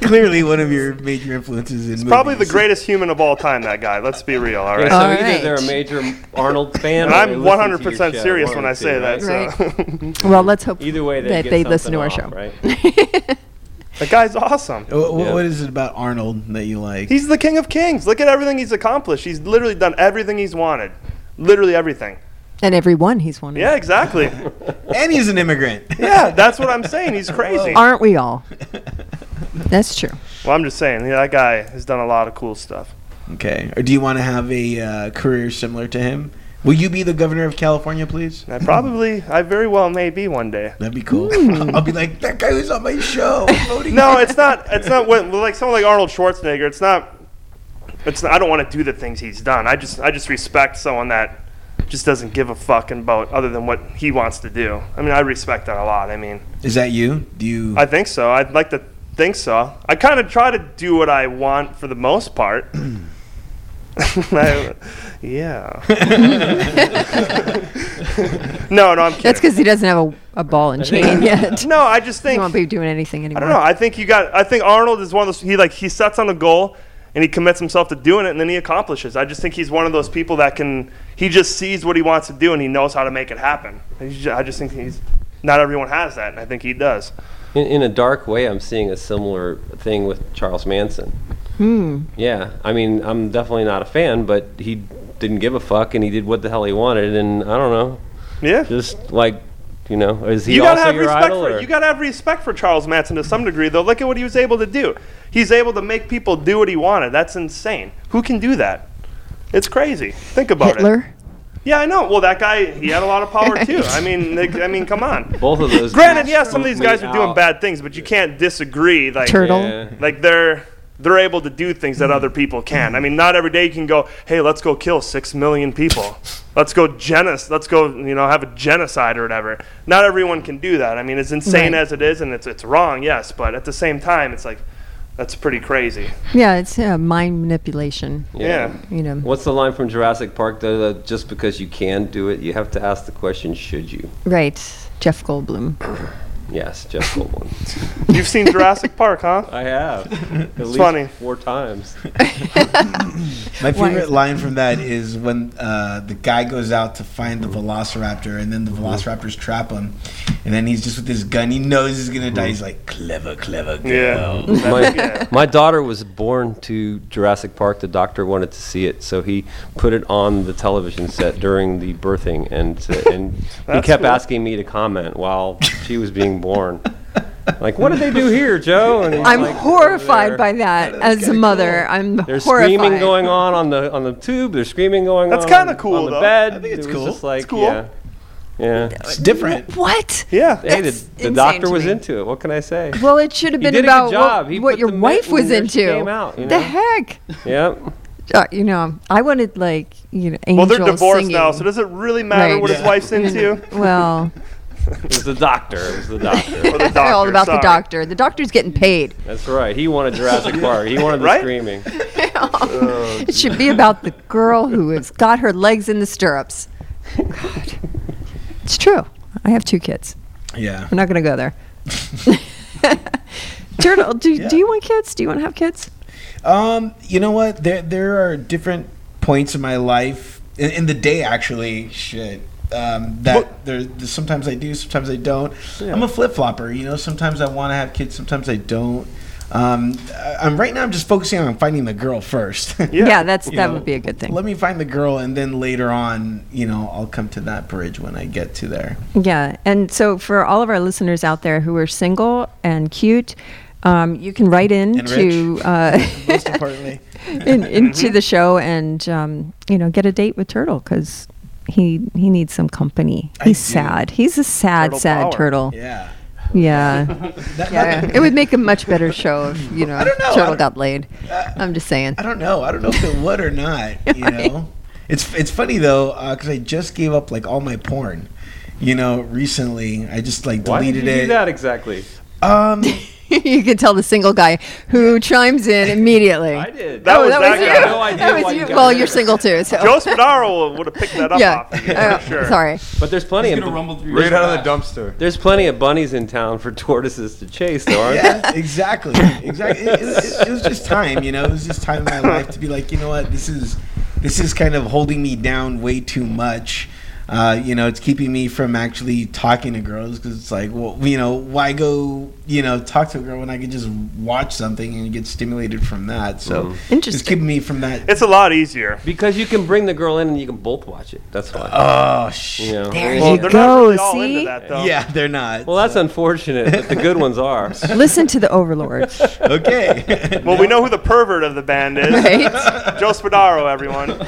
Clearly, one of your major influences in Probably the greatest human of all time, that guy. Let's be real, all Yeah, right? so All either right. they're a major Arnold fan, And or I'm they listen to your 100% serious when I say that. right? So. Well, let's hope Either way, they that get they listen to our something show. right? the guy's awesome. Wha- wha- Yeah. what is it about Arnold that you like? He's the king of kings. Look at everything he's accomplished. He's literally done everything he's wanted. Literally everything. And every one he's wanted. Yeah, exactly. and he's an immigrant. yeah, that's what I'm saying. He's crazy. Aren't we all? That's true. Well, I'm just saying, yeah, that guy has done a lot of cool stuff. Okay. Or do you want to have a uh, career similar to him? Will you be the governor of California, please? I probably, I very well may be one day. That'd be cool. Hmm. I'll be like that guy who's on my show. voting No, it's not. It's not when, like someone like Arnold Schwarzenegger. It's not. It's. Not, I don't want to do the things he's done. I just. I just respect someone that just doesn't give a fuck about other than what he wants to do. I mean, I respect that a lot. I mean, Is that you? Do you? I think so. I'd like to think so. I kind of try to do what I want for the most part. I- yeah. no, no, I'm kidding. That's because he doesn't have a, a ball and chain yet. no, I just think He think won't be doing anything anymore. I don't know. I think you got. I think Arnold is one of those. He like he sets on a goal and he commits himself to doing it, and then he accomplishes. I just think he's one of those people that can. He just sees what he wants to do and he knows how to make it happen. He's ju- I just think he's. Not everyone has that, and I think he does. In, in a dark way, I'm seeing a similar thing with Charles Manson. Hmm. Yeah, I mean, I'm definitely not a fan, but he didn't give a fuck and he did what the hell he wanted, and I don't know, Yeah. just like, you know, is he you gotta also have your respect idol? for or- you gotta have respect for Charles Manson to some degree, though. Look at what he was able to do. He's able to make people do what he wanted. That's insane. Who can do that? It's crazy. Think about it. Hitler. Yeah, I know. Well, that guy, he had a lot of power too. I mean, they, I mean, come on. Both of those. Granted, yeah, some of these guys are doing out. bad things, but you can't disagree. Like, Turtle. Yeah. like they're they're able to do things that other people can. I mean, not every day you can go, hey, let's go kill six million people. Let's go genocide. Let's go, you know, have a genocide or whatever. Not everyone can do that. I mean, as insane Right. as it is, and it's it's wrong, yes, but at the same time, it's like that's pretty crazy. Yeah, it's uh, mind manipulation. Yeah. You know. What's the line from Jurassic Park though? That just because you can do it, you have to ask the question: Should you? Right. Jeff Goldblum. Yes, Jeff Goldblum. You've seen Jurassic Park, huh? I have. At least funny. four times. My favorite line from that is when uh, the guy goes out to find the velociraptor, and then the velociraptors trap him, and then he's just with his gun. He knows he's gonna die. He's like, "Clever, clever girl." Yeah. my, Yeah. my daughter was born to Jurassic Park. The doctor wanted to see it, so he put it on the television set during the birthing, and uh, and he kept cool. asking me to comment while she was being born. Like, what did they do here, Joe? And I'm like, horrified by there." that as a mother. I'm There's horrified. screaming going on on the on the tube. There's screaming going That's on. kinda cool, on the though. bed. I think it's it cool. Just like, It's cool. Yeah. Yeah. It's different. What? Yeah. Hey, the, the doctor was into it. What can I say? Well, it should have been did a good about job. what, what your wife was and there she into. came out, you The heck? Yep. uh, you know, I wanted like you know Well, they're divorced singing. now, so does it really matter Right. what his Yeah. wife sings to? Well, It was the doctor. It was the doctor. Or the they're all doctor, about the doctor. The doctor's getting paid. That's right. He wanted Jurassic Park. He wanted the Right? screaming. it should be about the girl who has got her legs in the stirrups. God. It's true. I have two kids. Yeah. I'm not going to go there. Turtle, do, Yeah. do you want kids? Do you want to have kids? Um, you know what? There there are different points in my life in, in the day actually. Shit. Um, that there, there's sometimes I do, sometimes I don't. I'm a flip flopper. You know, sometimes I want to have kids, sometimes I don't. Um, I- I'm right now. I'm just focusing on finding the girl first. Yeah, that's that know, would be a good thing. Let me find the girl, and then later on, you know, I'll come to that bridge when I get to there. Yeah, and so for all of our listeners out there who are single and cute, um, you can write in And to uh, Most importantly, in, into the show and um, you know get a date with Turtle because he he needs some company. I He's do. sad. He's a sad, Turtle sad power. turtle. yeah. Yeah, That- yeah. It would make a much better show if you know, I don't know, I Turtle don't- got laid. Uh, I'm just saying. I don't know. I don't know if it would or not. You Right. know, it's it's funny though because I just gave up like all my porn. You know, recently I just like deleted Why did deleted you it. do that exactly? Um, you can tell the single guy who chimes in immediately. I did. That oh, was that that was you. guy. I have no idea that was you you. Well, you're single too, so Joe Spadaro would have picked that up yeah. off of you, Uh, sure. Sorry. But there's plenty of Right out of the dumpster. there's plenty of bunnies in town for tortoises to chase, though, aren't yeah, exactly, exactly. It, it- it was just time, you know. It was just time in my life to be like, you know what, this is this is kind of holding me down way too much. Uh, you know, it's keeping me from actually talking to girls because it's like, well, you know, why go, you know, talk to a girl when I can just watch something and get stimulated from that? So, Mm. it's keeping me from that. It's a lot easier. Because you can bring the girl in and you can both watch it. That's why. Oh, shit. you know? There Well, you they're go. not really all See? into that, though. Yeah, they're not. Well, that's unfortunate, but the good ones are. Listen to the overlords. okay. Well, we know who the pervert of the band is. Right? Joe Spadaro, everyone.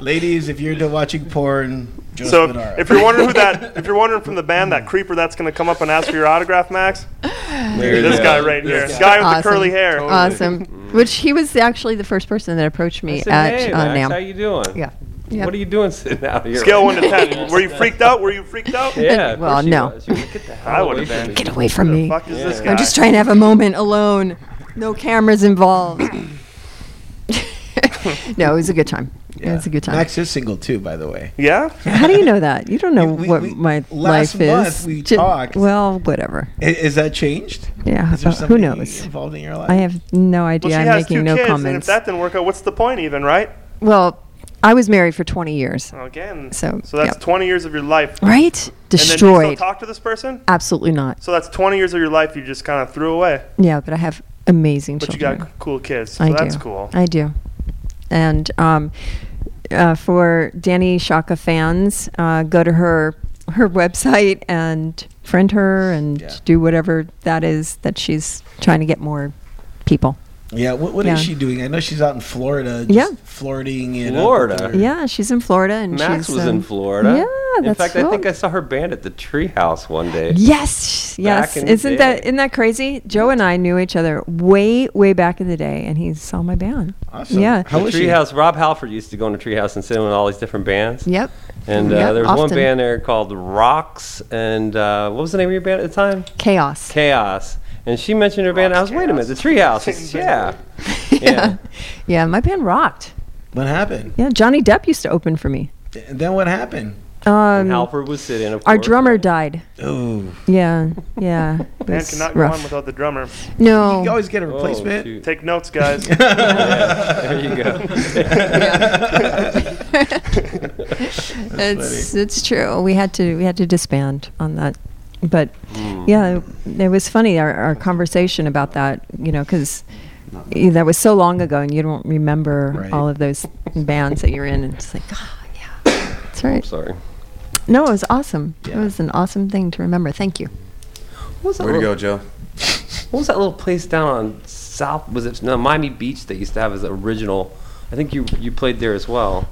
Ladies, if you're into watching porn, Joe So Spadaro. if you're wondering who that, if you're wondering from the band that creeper that's going to come up and ask for your autograph, Max, There this guy go. right here, This guy with Awesome. the curly hair. awesome. Which he was actually the first person that approached me I said, at hey, uh, Max, NAMM. how you doing? Yeah. Yep. What are you doing sitting out here? Scale one to ten. Were you freaked out? Were you freaked out? Yeah. Well, no. was. You Get the hell I away would've from been. me. Get away from Who the me. fuck is this guy? I'm just trying to have a moment alone. No cameras involved. no, it was a good time. It was a good time. Max is single too, by the way. Yeah. How do you know that? You don't know We- what we- my last life month is. we Ju- talked. Well, whatever. I- Is that changed? Yeah, Is there uh, who knows? involved in your life? I have no idea. she I'm making no kids, and if that didn't work out, what's the point even, right? well, I was married for 20 years. Again. So, So that's yep. 20 years of your life. Right? And then you still Destroyed. talk to this person? Absolutely not. So that's 20 years of your life you just kind of threw away. Yeah, but I have amazing But you got cool kids. So I that's do. cool. I do. And um, uh, for Danny Shaka fans, uh, go to her her website and friend her and Yeah. do whatever that is that she's trying to get more people. yeah. What, what is Yeah. she doing? I know she's out in Florida. Just Yeah. Flirting it up Florida? with Yeah, she's in Florida and Max she's was um, in Florida. Yeah, In that's fact, I think. I saw her band at the Treehouse one day. Yes, yes. Isn't that day. isn't that crazy? Joe and I knew each other way way back in the day, and he saw my band. Awesome. Yeah. How the? Treehouse. Rob Halford used to go in the Treehouse and sit in with all these different bands. Yep. And uh, Yeah, there was one band there called Rocks, and uh, what was the name of your band at the time? Chaos. Chaos. And she mentioned her band. I was, Rocks, wait a minute, the Treehouse. I said, Same yeah. yeah. yeah, my band rocked. What happened? Yeah, Johnny Depp used to open for me. And then what happened? Um, Halford was sitting. Of our course. drummer died. Oh, Yeah, yeah. It Man was cannot go rough. on without the drummer. no. you always get a Oh, replacement. shoot. Take notes, guys. Yeah, there you go. it's it's true. We had to we had to disband on that, but Hmm. yeah, it was funny our, our conversation about that. You know, because that was so long ago, and you don't remember Right. all of those bands that you're in, and it's like, ah, yeah, that's right. Sorry. No, it was awesome. It was an awesome thing to remember. Thank you. What was that Way to go, Joe. What was that little place down on South? Was it no, Miami Beach? that used to have as original. I think you you played there as well.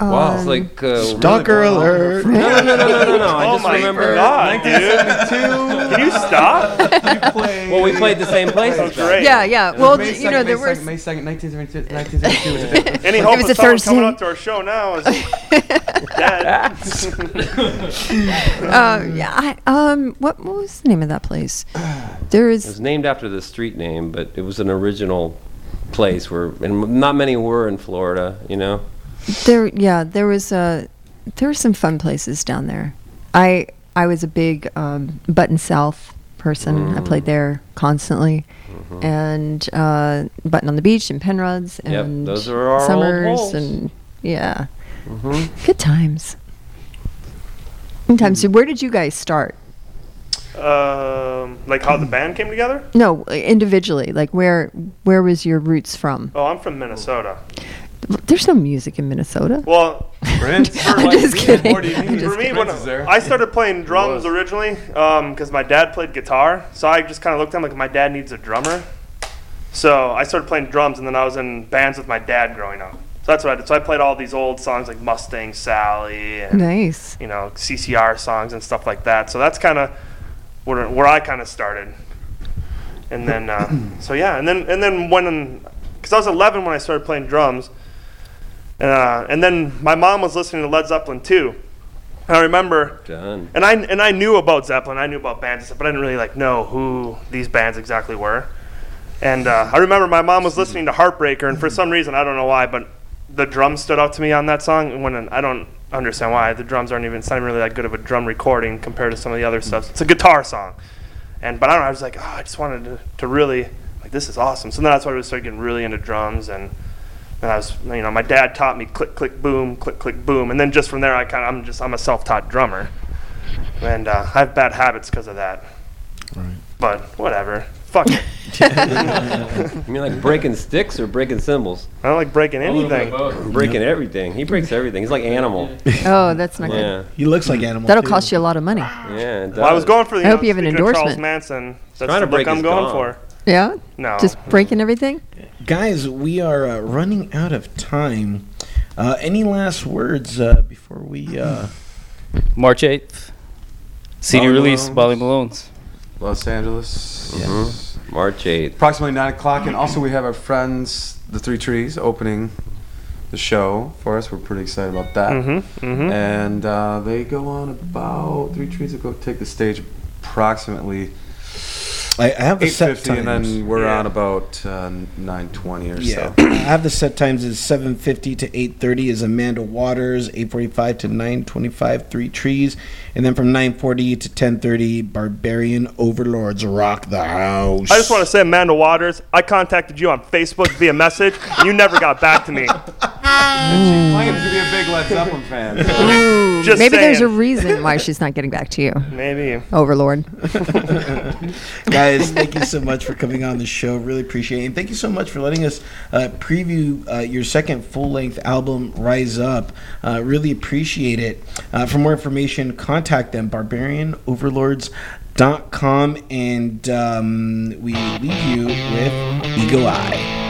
Wow. It's Um, like uh, Stalker alert. No, no, no, no, no, no, no. I oh just my remember. god, dude! Can you stop? you Well, we played the same places. That's great. Yeah, yeah. Well, th- you know, there was. May 2nd, 1972. 1972. Any hope was of someone Thursday. coming out to our show now is dead. Uh, yeah. I, um. What, what was the name of that place? There It was named after the street name, but it was an original place where, and not many were in Florida. You know. There. Yeah. There was. Uh, there were some fun places down there. I. I was a big um, Button South person. I Mm. played there constantly. And uh, Button on the Beach and Penrod's Mm-hmm. Yep, and those are our Summers halls. and yeah, hmm good times. Good times. So where did you guys start? Um, like how the band came together? No, individually. Like where where was your roots from? Oh, I'm from Minnesota. There's no music in Minnesota. Well, Prince? I'm just kidding. What do you I'm mean? just for me, kidding. when Prince is there. I started playing drums originally, because my dad played guitar, so I just kind of looked at him like my dad needs a drummer. So I started playing drums, and then I was in bands with my dad growing up. So that's what I did. So I played all these old songs like Mustang Sally and Nice. you know CCR songs and stuff like that. So that's kind of where where I kind of started. And then uh, so yeah, and then and then when because I was 11 when I started playing drums, uh, and then my mom was listening to Led Zeppelin too. And I remember Done. and I and I knew about Zeppelin, I knew about bands and stuff, but I didn't really like know who these bands exactly were. And uh, I remember my mom was listening to Heartbreaker, and for some reason I don't know why, but the drums stood out to me on that song. When I don't understand why the drums aren't even it's not even really that good of a drum recording compared to some of the other stuff. It's a guitar song, and but I don't know. I was like, oh, I just wanted to, to really like this is awesome. So then that's why I started getting really into drums and. And I was, you know, my dad taught me click, click, boom, click, click, boom, and then just from there, I kind of, I'm just, I'm a self-taught drummer, and uh, I have bad habits because of that. Right. But whatever, fuck it. You mean like breaking sticks or breaking cymbals? I don't like breaking anything. Breaking everything. He breaks everything. He's like animal. Oh, that's not good. Yeah. He looks like animal. That'll too. cost you a lot of money. Yeah. it Well, I was going for the. I hope you have an speaking of Charles endorsement. Manson. That's Trying to the break look I'm his going gong. for. Yeah. No. Just breaking everything. Guys, we are uh, running out of time. Uh, any last words uh, before we? Uh, March 8th. CD Molly release, Malone's. Molly Malone's. Los Angeles. Mhm. March 8th. Approximately 9 o'clock. And also, we have our friends, the Three Trees, opening the show for us. We're pretty excited about that. Mm-hmm. Mm-hmm. And uh, they go on about, Three Trees will go take the stage approximately I, I have the set times. and then we're Yeah. on about uh, 9.20 or Yeah, so. I have the set times is seven fifty to eight thirty is Amanda Waters, eight forty five to nine twenty five, Three Trees, and then from nine forty to ten thirty, Barbarian Overlords rock the house. I just want to say, Amanda Waters, I contacted you on Facebook via message, and you never got back to me. And she claims to be a big Led Zeppelin fan. so- Ooh, Just maybe there's a reason why she's not getting back to you, Maybe. Overlord. Guys, thank you so much for coming on the show. Really appreciate it. And thank you so much for letting us uh, preview uh, your second full length album, Rise Up. Uh, really appreciate it. Uh, for more information, contact them, barbarianoverlords.com. And um, we leave you with Ego Eye.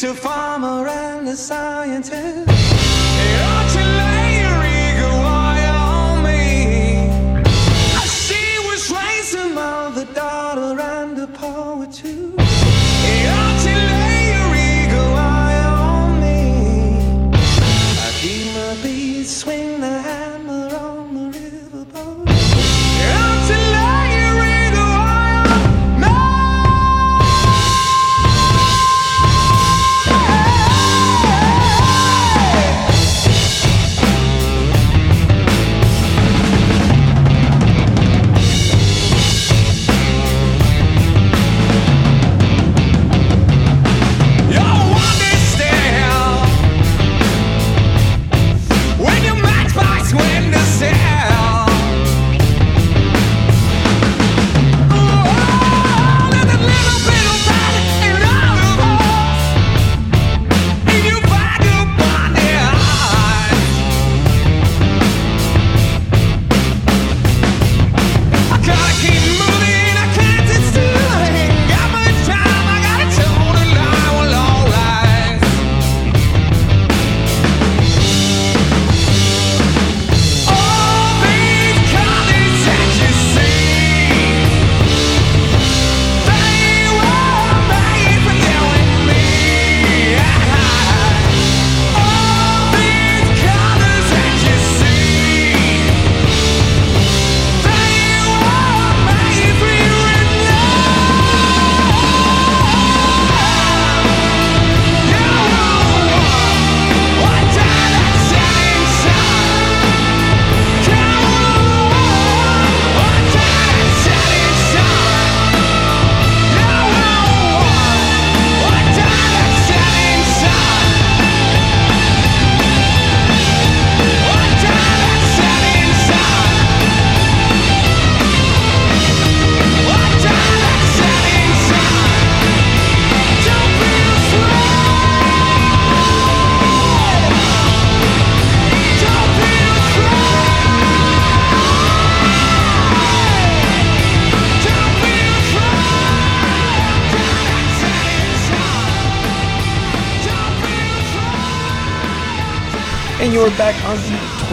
to Farmer and the Scientist.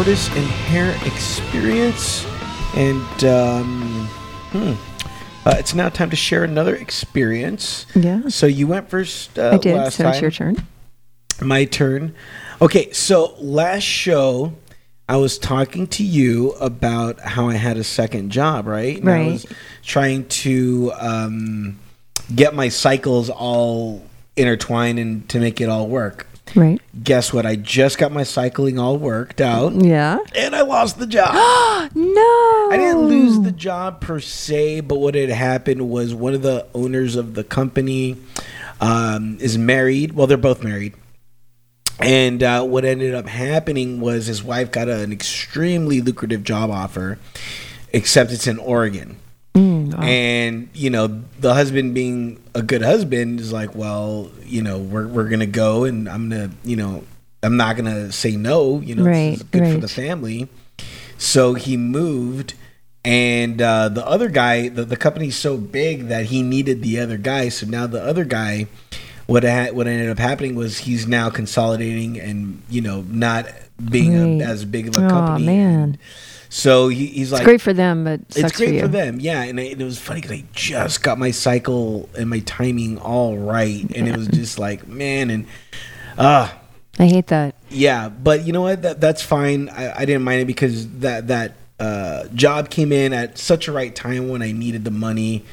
Tortoise and Hare Experience. And um, hmm, uh, it's now time to share another experience. Yeah. So you went first uh, I did. So it's your turn. My turn. Okay, so last show I was talking to you about how I had a second job, right? And I Right. was trying to um, get my cycles all intertwined and to make it all work. Right. Guess what? I just got my cycling all worked out, Yeah. and I lost the job. No. I didn't lose the job per se, but what had happened was one of the owners of the company um, is married. Well, they're both married. And uh, what ended up happening was his wife got an extremely lucrative job offer, except it's in Oregon. And, you know, the husband being a good husband is like, well, you know, we're, we're going to go and I'm to, you know, I'm not going to say no. You know, Right, is good for the family. So he moved, and uh, the other guy, the, the company's so big that he needed the other guy. So now the other guy, what ha- what ended up happening was he's now consolidating and you know not being Right. a, as big of a company. man. So he, he's It's like, great for them, but it's great for you. for them, yeah. And it, it was funny because I just got my cycle and my timing all right, and it was just like, man, and ah, I hate that. yeah, but you know what? That that's fine. I, I didn't mind it because that that uh, job came in at such a right time when I needed the money.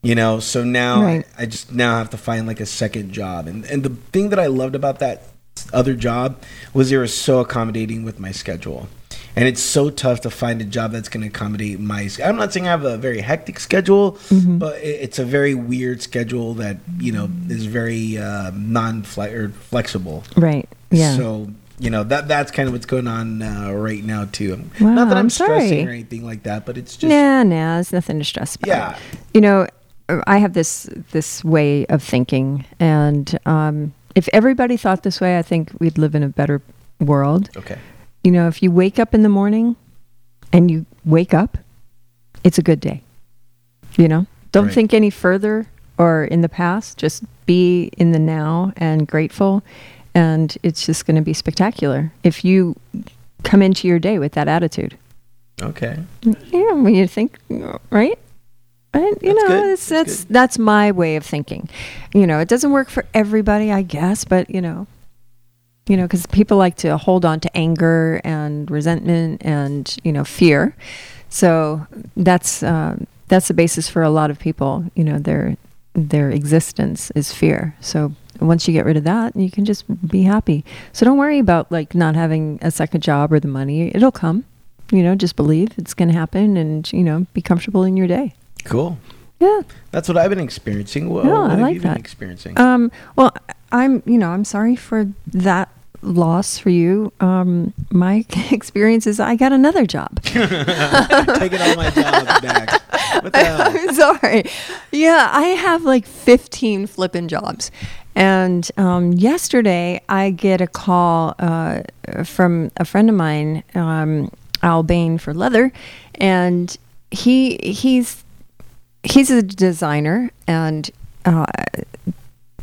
You know, so now Right. I, I just now have to find like a second job. And and the thing that I loved about that other job was they were so accommodating with my schedule. And it's so tough to find a job that's going to accommodate my. I'm not saying I have a very hectic schedule, Mm-hmm. but it, it's a very weird schedule that you know is very uh, non-flexible. Right. Yeah. So you know that that's kind of what's going on uh, right now too. Wow, Not that I'm, I'm stressing sorry. or anything like that, but it's just nah, nah, there's nothing to stress about. Yeah. You know, I have this this way of thinking, and um, if everybody thought this way, I think we'd live in a better world. okay. You know, if you wake up in the morning and you wake up, it's a good day. You know, don't Right. think any further or in the past. Just be in the now and grateful, and it's just going to be spectacular if you come into your day with that attitude. Okay. Yeah, when you think, right? Right? You That's know, good. it's, That's that's that's my way of thinking. You know, it doesn't work for everybody, I guess, but you know, you know, because people like to hold on to anger and resentment and you know fear. So that's uh, that's the basis for a lot of people. You know, their their existence is fear. So once you get rid of that, you can just be happy. So don't worry about like not having a second job or the money. It'll come. You know, just believe it's going to happen, and you know, be comfortable in your day. Cool. Yeah. That's what I've been experiencing. Yeah, what I have like that. experiencing? Um, well, I'm, you know, I'm sorry for that loss for you. Um, my experience is I got another job. Taking all my jobs back. What the hell? I'm sorry. Yeah, I have like 15 flipping jobs. And um, yesterday, I get a call uh, from a friend of mine, um, Al Bain for leather, and he he's he's a designer, and uh,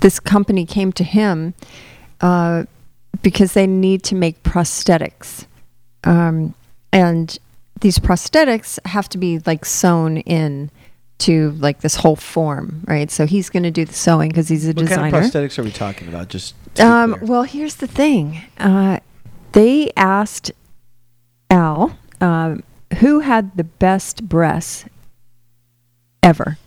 this company came to him uh, because they need to make prosthetics, um, and these prosthetics have to be like sewn in to like this whole form, right? So he's going to do the sewing because he's a What designer. kind of prosthetics are we talking about? Just Um, well, here's the thing. Uh, they asked Al um, who had the best breasts ever,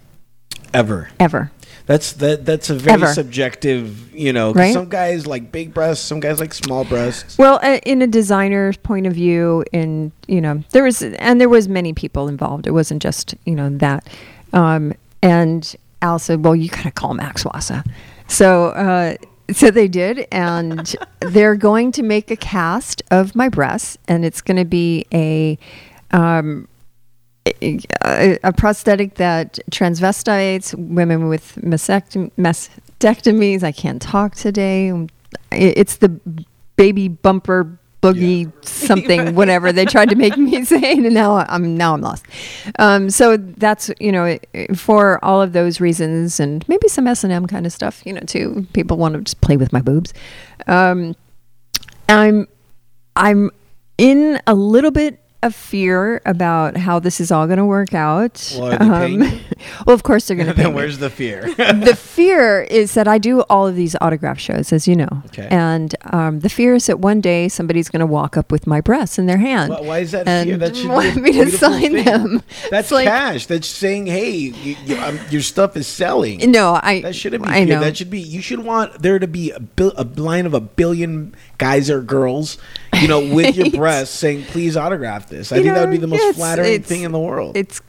ever. ever. That's that. That's a very Ever. subjective. You know. Right? some guys like big breasts, some guys like small breasts. Well, uh, in a designer's point of view, in you know, there was and there was many people involved. It wasn't just you know that. Um, and Al said, "Well, you gotta call Max Wassa." So, uh, so they did, and they're going to make a cast of my breasts, and it's going to be a. Um, a, a prosthetic that transvestites women with mastectom- mastectomies. I can't talk today. It's the baby bumper boogie something whatever they tried to make me say and now i'm now i'm lost um, so that's you know for all of those reasons and maybe some s&m kind of stuff you know too people want to just play with my boobs um, i'm i'm in a little bit of fear about how this is all going to work out. Um, Well, they well, of course they're going to pay then where's the fear? the fear is that I do all of these autograph shows, as you know, Okay. and um, the fear is that one day somebody's going to walk up with my breasts in their hand. Why- why is that and fear? That should want a me to sign thing. them. That's like- cash. That's saying, hey, you, you, um, your stuff is selling. No, I. That shouldn't be I fear. know. That should be. You should want there to be a, bil- a line of a billion guys or girls, you know, with your breasts saying, "Please autograph this." I think that would be the most flattering it's- thing in the world. It's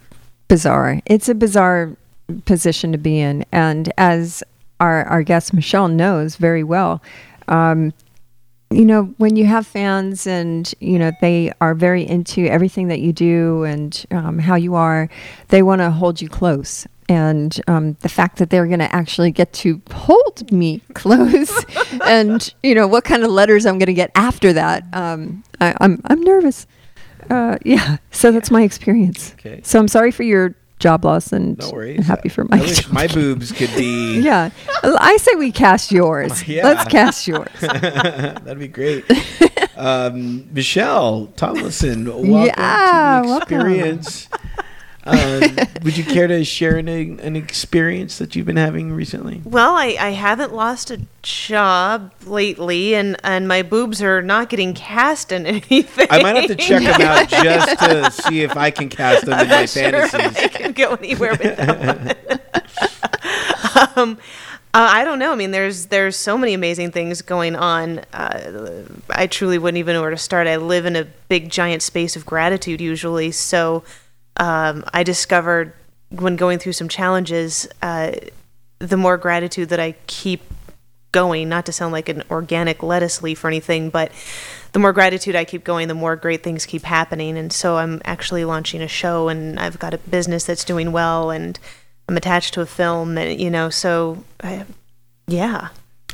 bizarre. It's a bizarre position to be in, and as our our guest Michelle knows very well, um, you know when you have fans and you know they are very into everything that you do and um, how you are, they want to hold you close. And um, the fact that they're going to actually get to hold me close, and you know what kind of letters I'm going to get after that, um, I, I'm I'm nervous. Uh, yeah, so that's my experience. Okay. So I'm sorry for your job loss and no happy for I my my boobs could be. yeah, I say we cast yours. Yeah. Let's cast yours. That'd be great. Um, Michelle Tomlinson, welcome Yeah, to the welcome. Um, would you care to share an, an experience that you've been having recently? Well, I, I haven't lost a job lately, and, and my boobs are not getting cast in anything. I might have to check them out just to see if I can cast them in my Sure, fantasies. I can go anywhere with them. um, uh, I don't know. I mean, there's there's so many amazing things going on. Uh, I truly wouldn't even know where to start. I live in a big giant space of gratitude usually, so um, I discovered when going through some challenges, uh, the more gratitude that I keep going, not to sound like an organic lettuce leaf or anything, but the more gratitude I keep going, the more great things keep happening. And so I'm actually launching a show and I've got a business that's doing well and I'm attached to a film and, you know, so I, yeah.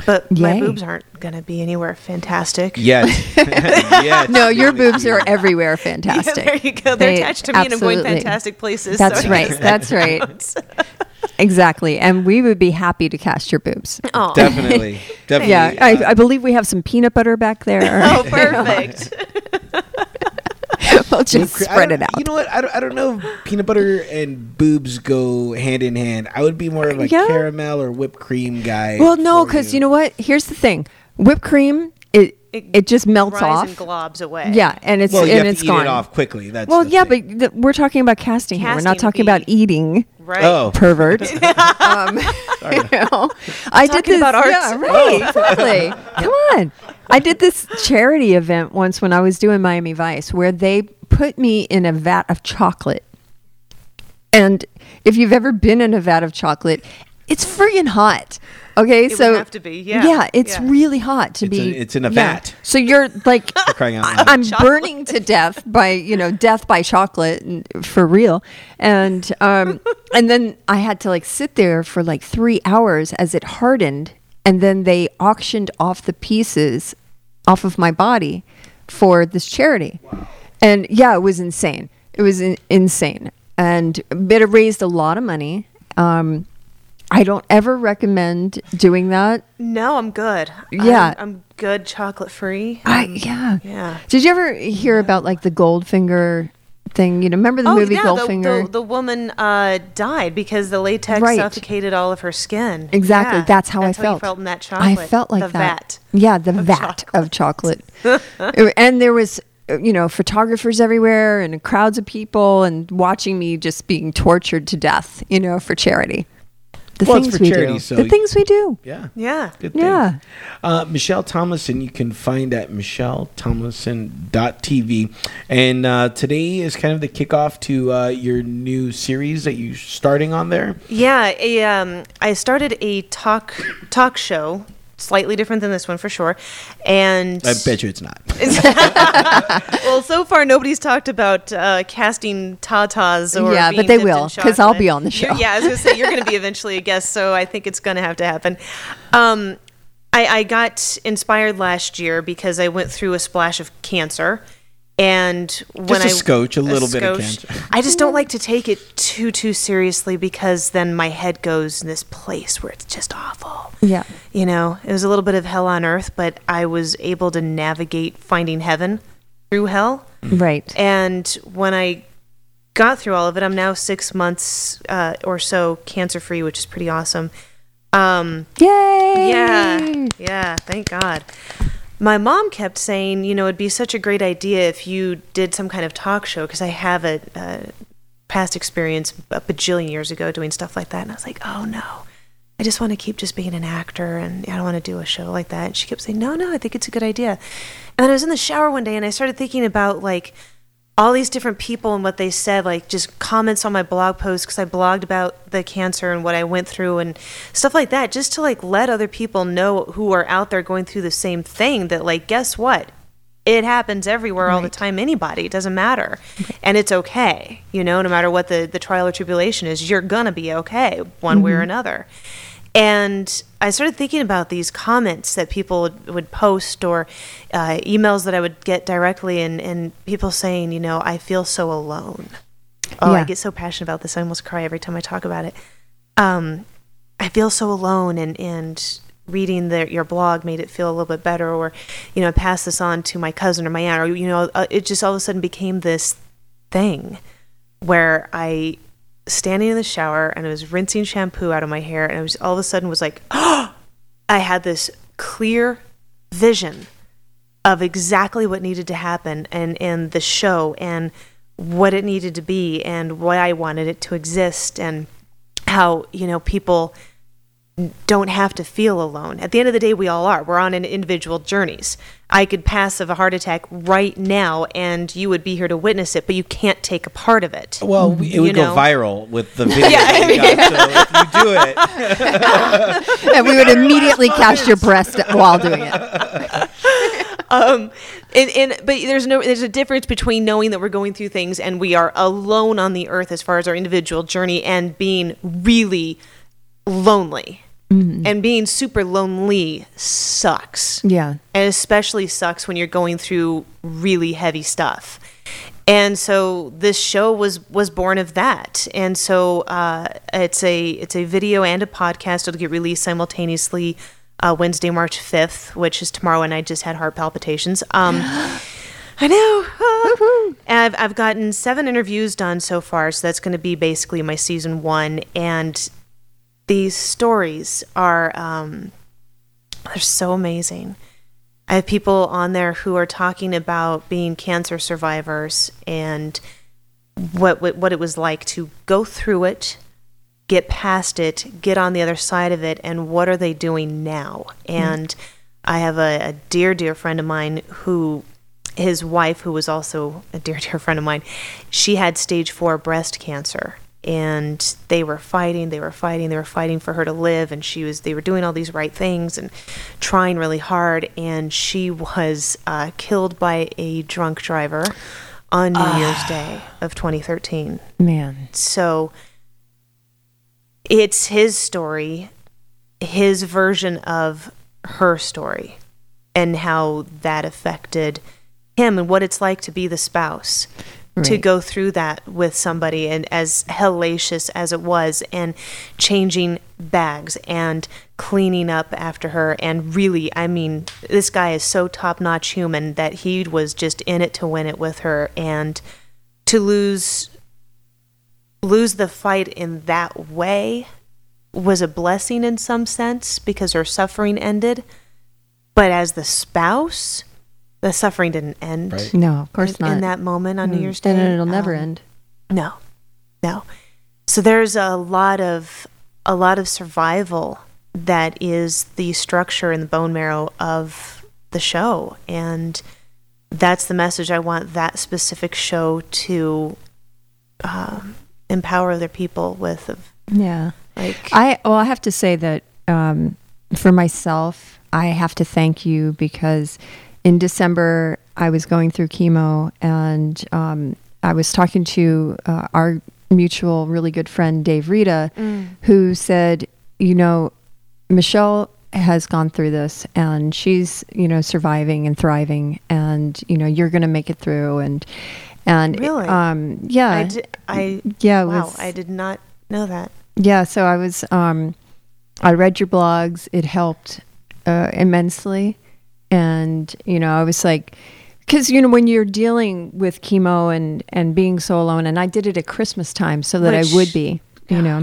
But my boobs aren't going to be anywhere fantastic. Yet. Yet. No, your boobs are everywhere Yeah, fantastic. there you go. They're They- attached to me and I'm going fantastic places. That's so right. That's that right. exactly. And we would be happy to cast your boobs. Oh, Definitely, definitely. Yeah, uh, I, I believe we have some peanut butter back there. oh, perfect. We'll just Cre- spread it out. You know what? I don't, I don't know if peanut butter and boobs go hand in hand. I would be more of a Yeah. caramel or whipped cream guy. Well, no, because you know what? Here's the thing: whipped cream, it It it, just melts Rise and off. globs away. Yeah, and it's Well, you and have it's to eat gone. it off quickly. That's well, the yeah, thing. but th- we're talking about casting, here. We're not talking about eating. Right. oh, Pervert. um, you know, I did this. about arts. Yeah, right. Exactly. Come on. I did this charity event once when I was doing Miami Vice, where they put me in a vat of chocolate. And if you've ever been in a vat of chocolate, it's friggin' hot. Okay, It would so have to be, yeah, yeah, it's yeah. really hot to It's be. a- it's in a yeah. vat. So you're like, crying out I- loud. I'm Chocolate. burning to death by you know death by chocolate and, for real, and um, and then I had to like sit there for like three hours as it hardened, and then they auctioned off the pieces off of my body for this charity, and yeah, it was insane. It was in- insane, and but it raised a lot of money. Um, I don't ever recommend doing that. No, I'm good. Yeah. I'm, I'm good chocolate free. I yeah. yeah. Did you ever hear about like the Goldfinger thing? You know, remember the movie Oh, yeah, the, Goldfinger? the, the woman uh, died because the latex Right. suffocated all of her skin. exactly. Yeah, That's how that's I felt. you felt in that chocolate. I felt like the that. vat. Yeah, the of vat of chocolate. And there was you know photographers everywhere and crowds of people and watching me just being tortured to death. You know, for charity. The Well, it's things for we charity, do. so the things we do. yeah. Yeah. Good. Yeah. Uh, Michelle Tomlinson, you can find at michelletomlinson.tv. And uh, today is kind of the kickoff to uh, your new series that you're starting on there. Yeah, a, um, I started a talk talk show, slightly different than this one for sure, and I bet you it's not. well, so far nobody's talked about uh, casting tatas or Yeah, being but they will because I'll be on the You're- show. yeah, I was gonna say you're gonna be eventually a guest, so I think it's gonna have to happen. Um, I, I got inspired last year because I went through a splash of cancer. And when just a I scotch, a little bit of cancer. I just don't like to take it too too seriously because then my head goes in this place where it's just awful Yeah. you know, it was a little bit of hell on earth, but I was able to navigate finding heaven through hell. Right. And when I got through all of it, I'm now six months uh, or so cancer free, which is pretty awesome. Um, Yay. yeah, yeah, thank God. My mom kept saying, you know, it'd be such a great idea if you did some kind of talk show because I have a, a past experience a bajillion years ago doing stuff like that. And I was like, oh no, I just want to keep just being an actor and I don't want to do a show like that. And she kept saying, no, no, I think it's a good idea. And then I was in the shower one day and I started thinking about like all these different people and what they said, like just comments on my blog post because I blogged about the cancer and what I went through and stuff like that, just to like let other people know who are out there going through the same thing that like guess what? It happens everywhere all the time. Anybody, it doesn't matter, and it's okay. You know, no matter what the the trial or tribulation is, you're gonna be okay one way or mm-hmm. another. And I started thinking about these comments that people would, would post or uh, emails that I would get directly, and, and people saying, you know, I feel so alone. Oh, I get so passionate about this. I almost cry every time I talk about it. Um, I feel so alone, and, and reading the, your blog made it feel a little bit better. Or, you know, I passed this on to my cousin or my aunt, or, you know, uh, it just all of a sudden became this thing where I standing in the shower and I was rinsing shampoo out of my hair and I was all of a sudden was like, oh, I had this clear vision of exactly what needed to happen and and the show and what it needed to be and why I wanted it to exist and how you know people don't have to feel alone. At the end of the day, we all are. We're on an individual journeys. I could pass of a heart attack right now, and you would be here to witness it, but you can't take a part of it. Well, we- it You would know? go viral with the video. Yeah, that I we mean- got. So if you do it, and we would immediately cast your breast while doing it. um and, and but there's no there's a difference between knowing that we're going through things and we are alone on the earth as far as our individual journey and being really lonely and being super lonely sucks. Yeah. and especially sucks when you're going through really heavy stuff. And so this show was was born of that. And so uh, it's a it's a video and a podcast. It'll get released simultaneously uh, wednesday march 5th which is tomorrow and i just had heart palpitations. Um, i know. Ah. I've, I've gotten seven interviews done so far so that's going to be basically my season one. And these stories are um, they're so amazing I have people on there who are talking about being cancer survivors and what what, what it was like to go through it, get past it, get on the other side of it, and what are they doing now? And I have a, a dear, dear friend of mine who his wife, who was also a dear, dear friend of mine, she had stage four breast cancer. And they were fighting, they were fighting, they were fighting for her to live. And she was, they were doing all these right things and trying really hard. And she was uh, killed by a drunk driver on New Year's Day of 2013 Man. so it's his story his version of her story and how that affected him and what it's like to be the spouse to go through that with somebody and as hellacious as it was and changing bags and cleaning up after her. And really i mean this guy is so top-notch human that he was just in it to win it with her. And to lose lose the fight in that way was a blessing in some sense because her suffering ended. But as the spouse, the suffering didn't end. Right. No, of course in, not. In that moment on New Mm. Year's Day. And it'll never Um, end. No, no. So there's a lot of a lot of survival that is the structure and the bone marrow of the show, and that's the message I want that specific show to um, empower other people with. Of Yeah. like, I well, I have to say that um, for myself, I have to thank you because in December I was going through chemo and um, I was talking to uh, our mutual really good friend Dave Rita, who said, you know, Michelle has gone through this and she's you know surviving and thriving and you know you're going to make it through and and Really? um yeah I yeah wow, was- I did not know that. yeah, so I was um I read your blogs. It helped uh, immensely. And, you know, I was like cuz you know when you're dealing with chemo and and being so alone and I did it at Christmas time so that Which- I would be, you know.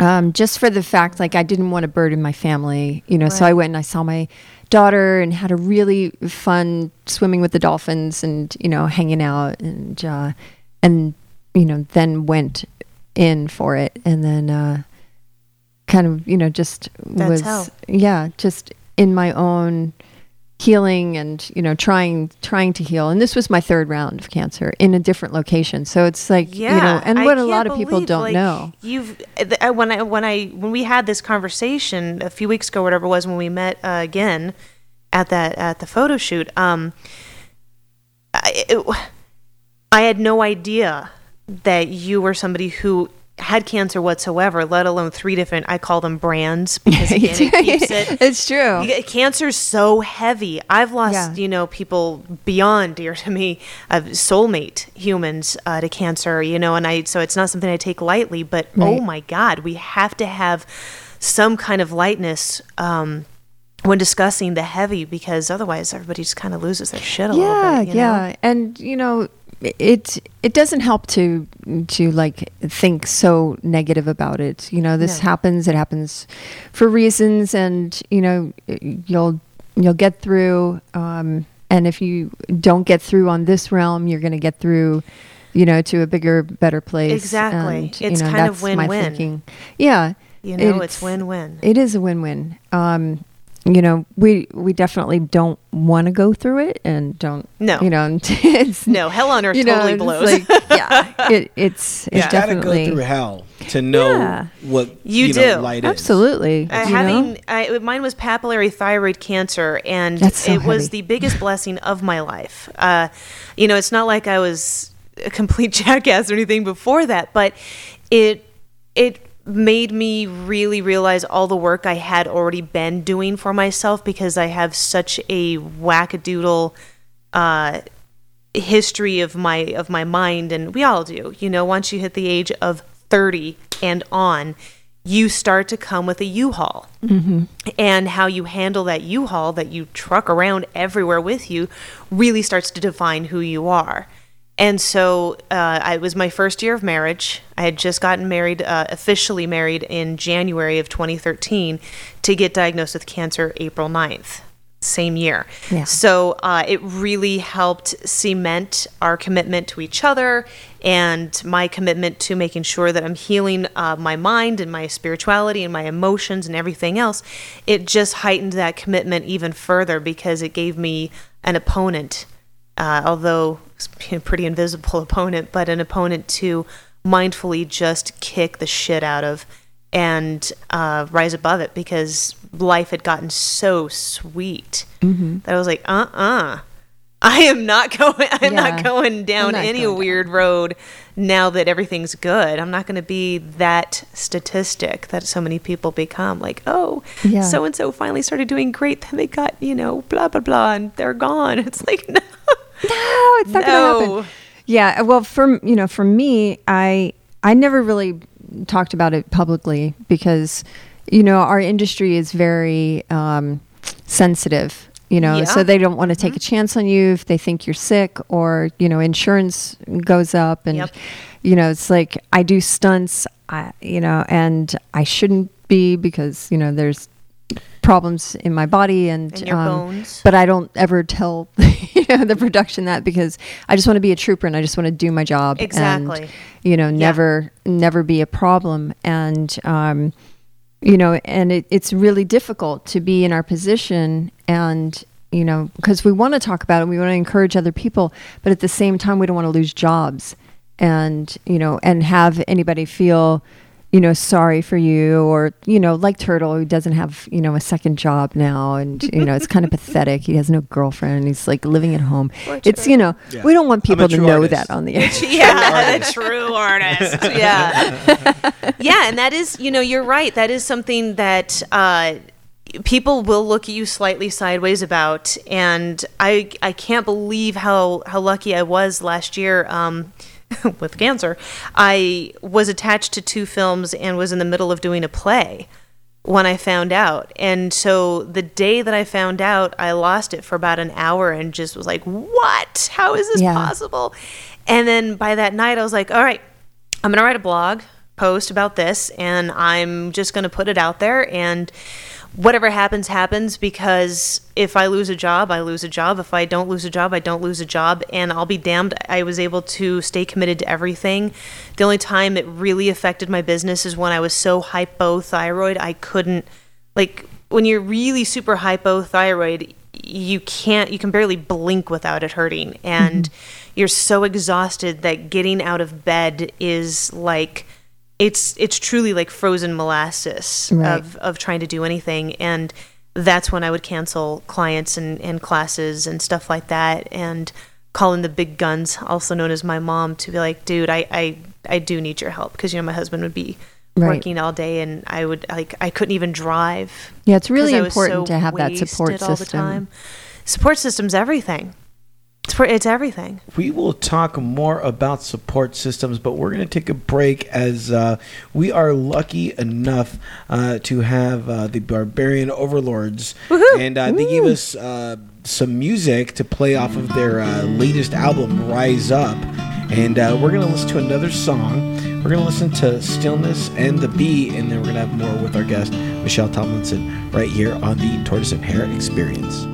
Um, just for the fact like I didn't want to burden my family, you know, so I went and I saw my daughter and had a really fun swimming with the dolphins and, you know, hanging out and uh and you know, then went in for it and then uh kind of you know just That's was hell. yeah just in my own healing and you know trying trying to heal and this was my third round of cancer in a different location so it's like Yeah, you know and I what a lot of people don't like, know You've th- when I when I when we had this conversation a few weeks ago, whatever it was, when we met uh, again at that at the photo shoot. Um, I, it, I had no idea that you were somebody who had cancer whatsoever, let alone three different. I call them brands because again, it keeps it. it's true You get- Cancer's so heavy. I've lost, Yeah. you know, people beyond dear to me, of soulmate humans uh, to cancer, you know, and I so it's not something I take lightly. But oh my God, we have to have some kind of lightness um, when discussing the heavy because otherwise everybody just kind of loses their shit a yeah little bit. know? yeah and you know it it doesn't help to to like think so negative about it you know this No. happens it happens for reasons and you know you'll you'll get through um and if you don't get through on this realm you're going to get through you know to a bigger better place Exactly. and, you It's know, kind of that's my win-win. thinking. yeah You know, It's- it's win-win. it is a win-win. Um, you know, we we definitely don't want to go through it, and don't. No. you know, it's No, hell on earth you know, totally it's blows. like, yeah, it, it's You it's gotta definitely go through hell to know Yeah. what You know, do. light is. absolutely. Uh, having I, mine was papillary thyroid cancer, and so it was the biggest blessing of my life. Uh, you know, it's not like I was a complete jackass or anything before that, but it it made me really realize all the work I had already been doing for myself because I have such a wackadoodle uh, history of my of my mind and we all do you know once you hit the age of 30 and on you start to come with a u-haul. And how you handle that u-haul that you truck around everywhere with you really starts to define who you are and so uh, it was my first year of marriage. I had just gotten married, uh, officially married in January of 2013 to get diagnosed with cancer April 9th, same year. Yeah. So uh, it really helped cement our commitment to each other and my commitment to making sure that I'm healing uh, my mind and my spirituality and my emotions and everything else. It just heightened that commitment even further because it gave me an opponent uh, although a pretty invisible opponent, but an opponent to mindfully just kick the shit out of and uh, rise above it because life had gotten so sweet that I was like, uh uh I am not going. I'm Yeah. not going down not any going down. weird road now that everything's good. I'm not going to be that statistic that so many people become. Like, oh, so and so finally started doing great. Then they got you know blah blah blah, and they're gone. It's like no, No, it's not No. going to happen. Yeah, well, for you know, for me, I I never really talked about it publicly because you know our industry is very um, sensitive. You know, Yeah. so they don't want to take a chance on you if they think you're sick or you know insurance goes up and Yep. you know it's like I do stunts, I, you know, and I shouldn't be because you know there's problems in my body and, And um, bones. but I don't ever tell you know, the production that because I just want to be a trooper and I just want to do my job. Exactly. And, you know, never, never be a problem. And, um, you know, and it, it's really difficult to be in our position and, you know, because we want to talk about it, we want to encourage other people, but at the same time, we don't want to lose jobs and, you know, and have anybody feel, you know, sorry for you or, you know, like Turtle, who doesn't have, you know, a second job now. And, you know, it's kind of pathetic. He has no girlfriend. He's like living at home. It's, you know, we don't want people to know artist. that on the air. yeah, the true artist. Yeah, yeah, and that is, you know, you're right. That is something that uh, people will look at you slightly sideways about, and I I can't believe how how lucky I was last year. Um, with cancer, I was attached to two films and was in the middle of doing a play when I found out. And so the day that I found out, I lost it for about an hour and just was like, what? How is this Yeah. possible? And then by that night, I was like, all right, I'm going to write a blog post about this and I'm just going to put it out there and whatever happens happens because if I lose a job, I lose a job. If I don't lose a job, I don't lose a job and I'll be damned I was able to stay committed to everything. The only time it really affected my business is when I was so hypothyroid, I couldn't like when you're really super hypothyroid, you can't you can barely blink without it hurting and mm-hmm. you're so exhausted that getting out of bed is like it's it's truly like frozen molasses Right. of of trying to do anything and that's when I would cancel clients and, and classes and stuff like that and call in the big guns, also known as my mom, to be like, dude, I, I, I do need your help because you know my husband would be Right. working all day and I would like I couldn't even drive. Yeah, it's really important so to have that support wasted all the system. time. Support system's everything. It's, for, it's everything. We will talk more about support systems, but we're going to take a break as uh, we are lucky enough uh, to have uh, the Barbarian Overlords, and uh, they gave us uh, some music to play off of their uh, latest album, Rise Up, and uh, we're going to listen to another song. We're going to listen to Stillness and the Bee, and then we're going to have more with our guest Michelle Tomlinson right here on the Tortoise and Hare Experience.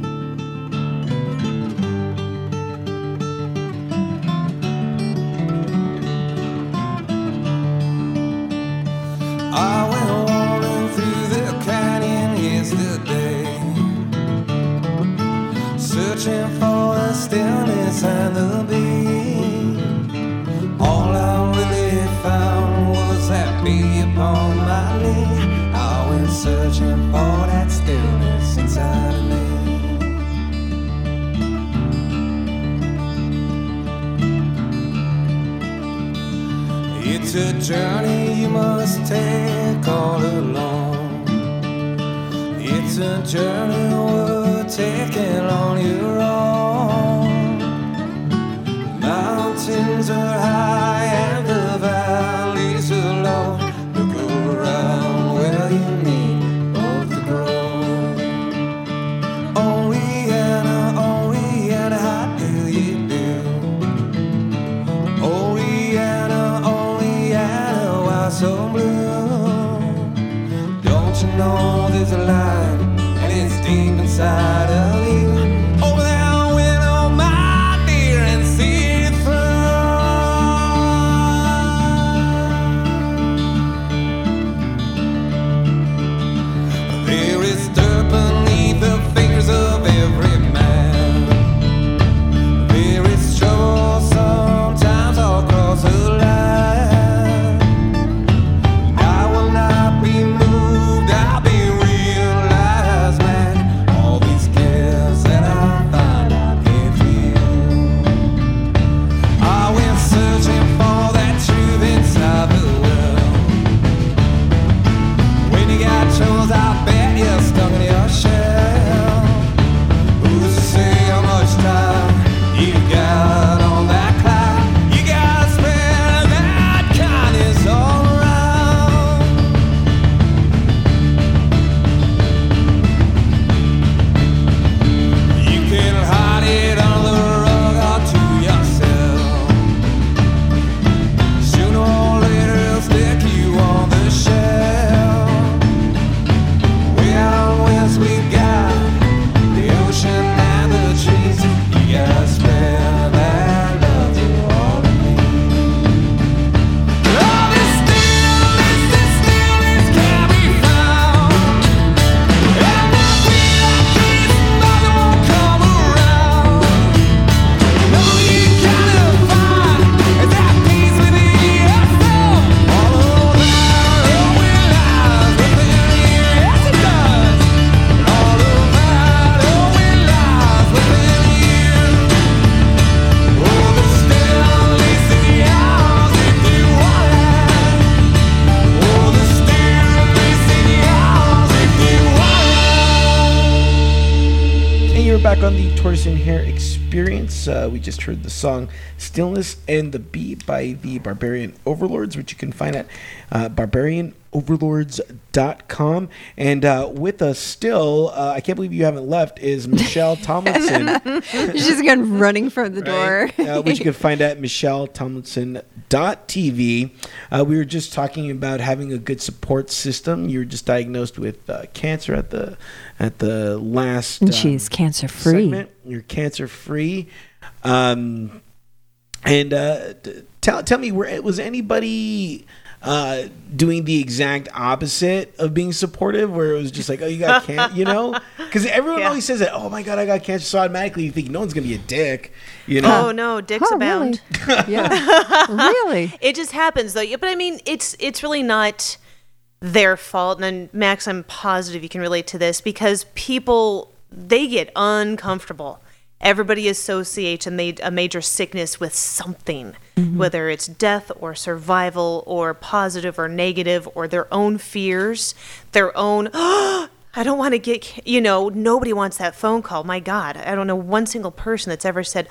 Just heard the song Stillness and the Beat by the Barbarian Overlords, which you can find at uh, barbarianoverlords.com. And uh, with us still, uh, I can't believe you haven't left, is Michelle Tomlinson. She's again running from the door. right? uh, which you can find at michelletomlinson.tv. Uh, we were just talking about having a good support system. You were just diagnosed with uh, cancer at the at the last. and um, she's cancer free. You're cancer free. Um, and uh, tell tell me, were, was anybody uh, doing the exact opposite of being supportive, where it was just like, oh, you got cancer, you know? Because everyone Yeah. always says that. Oh my god, I got cancer. So automatically you think no one's gonna be a dick, you know? Oh no, dicks Oh, abound. really? yeah. really? It just happens though. Yeah, But I mean, it's it's really not their fault. And Max, I'm positive you can relate to this because people they get uncomfortable. Everybody associates a, ma- a major sickness with something, whether it's death or survival or positive or negative or their own fears, their own. I don't want to get, you know, nobody wants that phone call. My God, I don't know one single person that's ever said,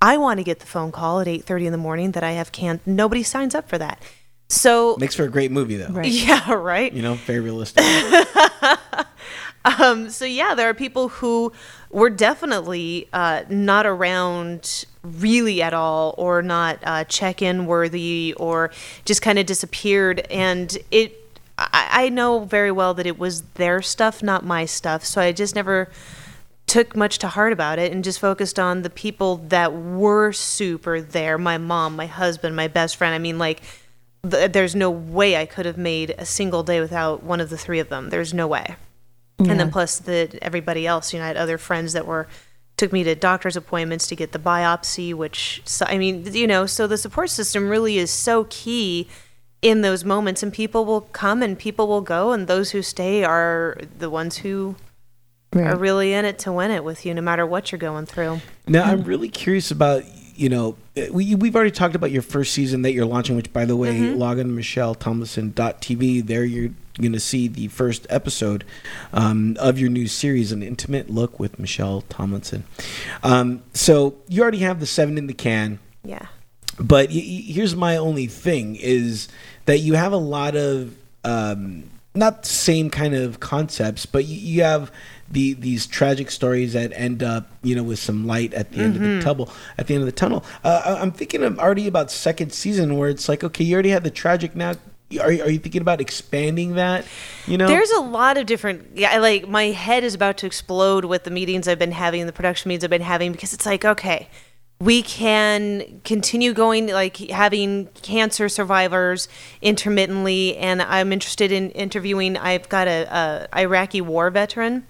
I want to get the phone call at 8:30 in the morning that I have can Nobody signs up for that. So, Makes for a great movie though. Right. yeah, right. You know, very realistic. Um, so yeah, there are people who were definitely uh, not around really at all, or not uh, check-in worthy, or just kind of disappeared. And it, I, I know very well that it was their stuff, not my stuff. So I just never took much to heart about it and just focused on the people that were super there my mom my husband my best friend i mean like th- there's no way i could have made a single day without one of the three of them there's no way and then plus the everybody else you know i had other friends that were took me to doctor's appointments to get the biopsy which i mean you know so the support system really is so key in those moments and people will come and people will go and those who stay are the ones who Right. are really in it to win it with you no matter what you're going through Now, I'm really curious about, you know, uh, we, we've already talked about your first season that you're launching, which, by the way, log on to michelletomlinson.tv. There you're going to see the first episode um, of your new series, An Intimate Look with Michelle Tomlinson. Um, so you already have the seven in the can. yeah But y- y- here's my only thing is that you have a lot of um, not the same kind of concepts, but you, you have the these tragic stories that end up you know with some light at the end of the tunnel. At the end of the tunnel, uh, I'm thinking of already about second season where it's like okay, you already had the tragic now. Are are you thinking about expanding that? You know, There's a lot of different. Yeah, like my head is about to explode with the meetings I've been having, the production meetings I've been having, because it's like, okay, we can continue going, like having cancer survivors intermittently, and I'm interested in interviewing. I've got a, a Iraqi war veteran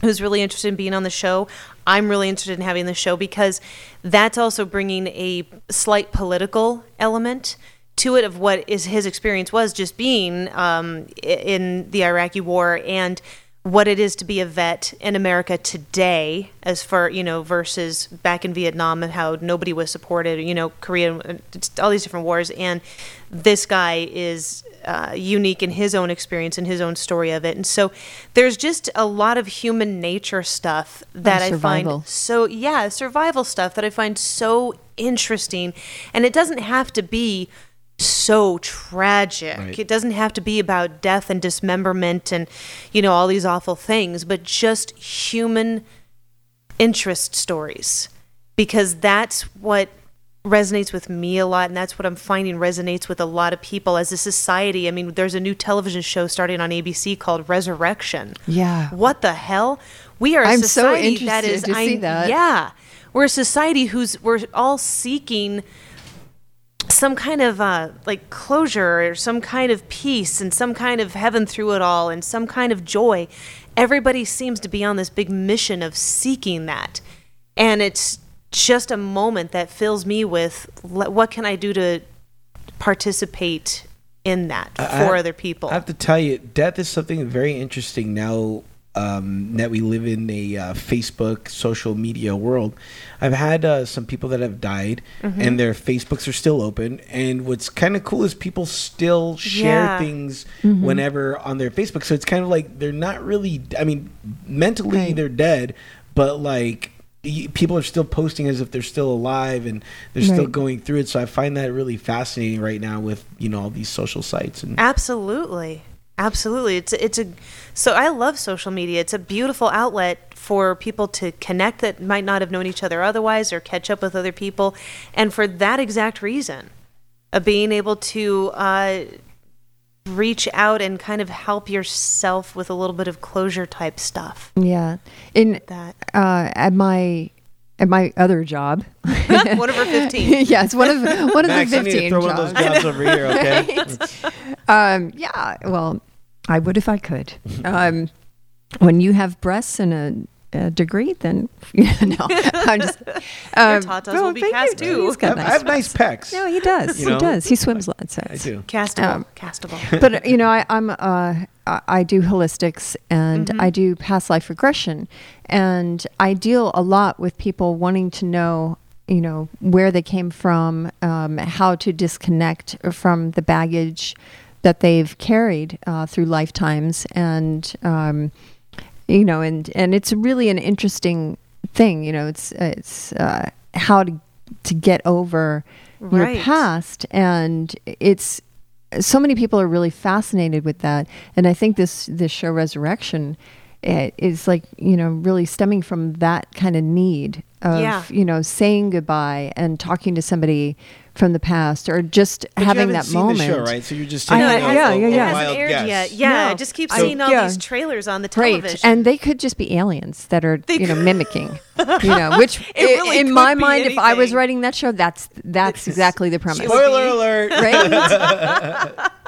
who's really interested in being on the show. I'm really interested in having the show because that's also bringing a slight political element to it of what is his experience was just being um, in the Iraqi war and what it is to be a vet in America today, as far you know, versus back in Vietnam and how nobody was supported. You know, Korea, uh, all these different wars, and this guy is uh, unique in his own experience and his own story of it. And so, there's just a lot of human nature stuff that I find so yeah, survival stuff that I find so interesting, and it doesn't have to be so tragic. Right. It doesn't have to be about death and dismemberment and you know all these awful things, but just human interest stories because that's what resonates with me a lot and that's what I'm finding resonates with a lot of people as a society. I mean, there's a new television show starting on ABC called Resurrection. Yeah. What the hell? We are a I'm so society that interested is to see that. Yeah. We're a society who's we're all seeking some kind of uh, like closure or some kind of peace and some kind of heaven through it all and some kind of joy. Everybody seems to be on this big mission of seeking that. And it's just a moment that fills me with what can I do to participate in that for I- other people? I have to tell you, death is something very interesting now um, that we live in a uh, Facebook social media world. I've had uh, some people that have died, Mm-hmm. and their Facebooks are still open. And what's kind of cool is people still share Yeah. things whenever on their Facebook. So it's kind of like they're not really. I mean, mentally Right. they're dead, but like people are still posting as if they're still alive and they're still going through it. So I find that really fascinating right now with you know all these social sites and Absolutely. Absolutely. It's it's a so I love social media. It's a beautiful outlet for people to connect that might not have known each other otherwise or catch up with other people. And for that exact reason, of being able to uh, reach out and kind of help yourself with a little bit of closure type stuff. Yeah. In That uh, at my at my other job. one of her 15. yes, one of one of Max, the I need to fifteen throw one of jobs. those jobs over here, okay? Um, yeah, well, I would if I could. Um, when you have breasts and a, a degree, then no, I'm just. Um, tatas oh, will be cast you. too. He's I got have, I have nice pecs. No, he does. You know? He does. He swims a lot. So I do. Castable. Um, castable. but you know, I, I'm uh, I I do holistics and Mm-hmm. I do past life regression, and I deal a lot with people wanting to know, you know, where they came from, um, how to disconnect from the baggage that they've carried uh, through lifetimes, and um, you know, and and it's really an interesting thing. You know, it's it's uh, how to to get over Right. your past, and it's so many people are really fascinated with that, and I think this this show Resurrection is like you know really stemming from that kind of need of Yeah. you know saying goodbye and talking to somebody from the past or just But having haven't that seen moment. The show, right? So you're just I taking know, off yeah, a- yeah, a yeah. It hasn't aired guess. yet. Yeah, No. I just keep I- seeing all yeah. these trailers on the Great, television. and they could just be aliens that are They you know mimicking, you know. Which It really in my be mind, if I was writing that show, that's that's exactly the premise. Spoiler alert! Right?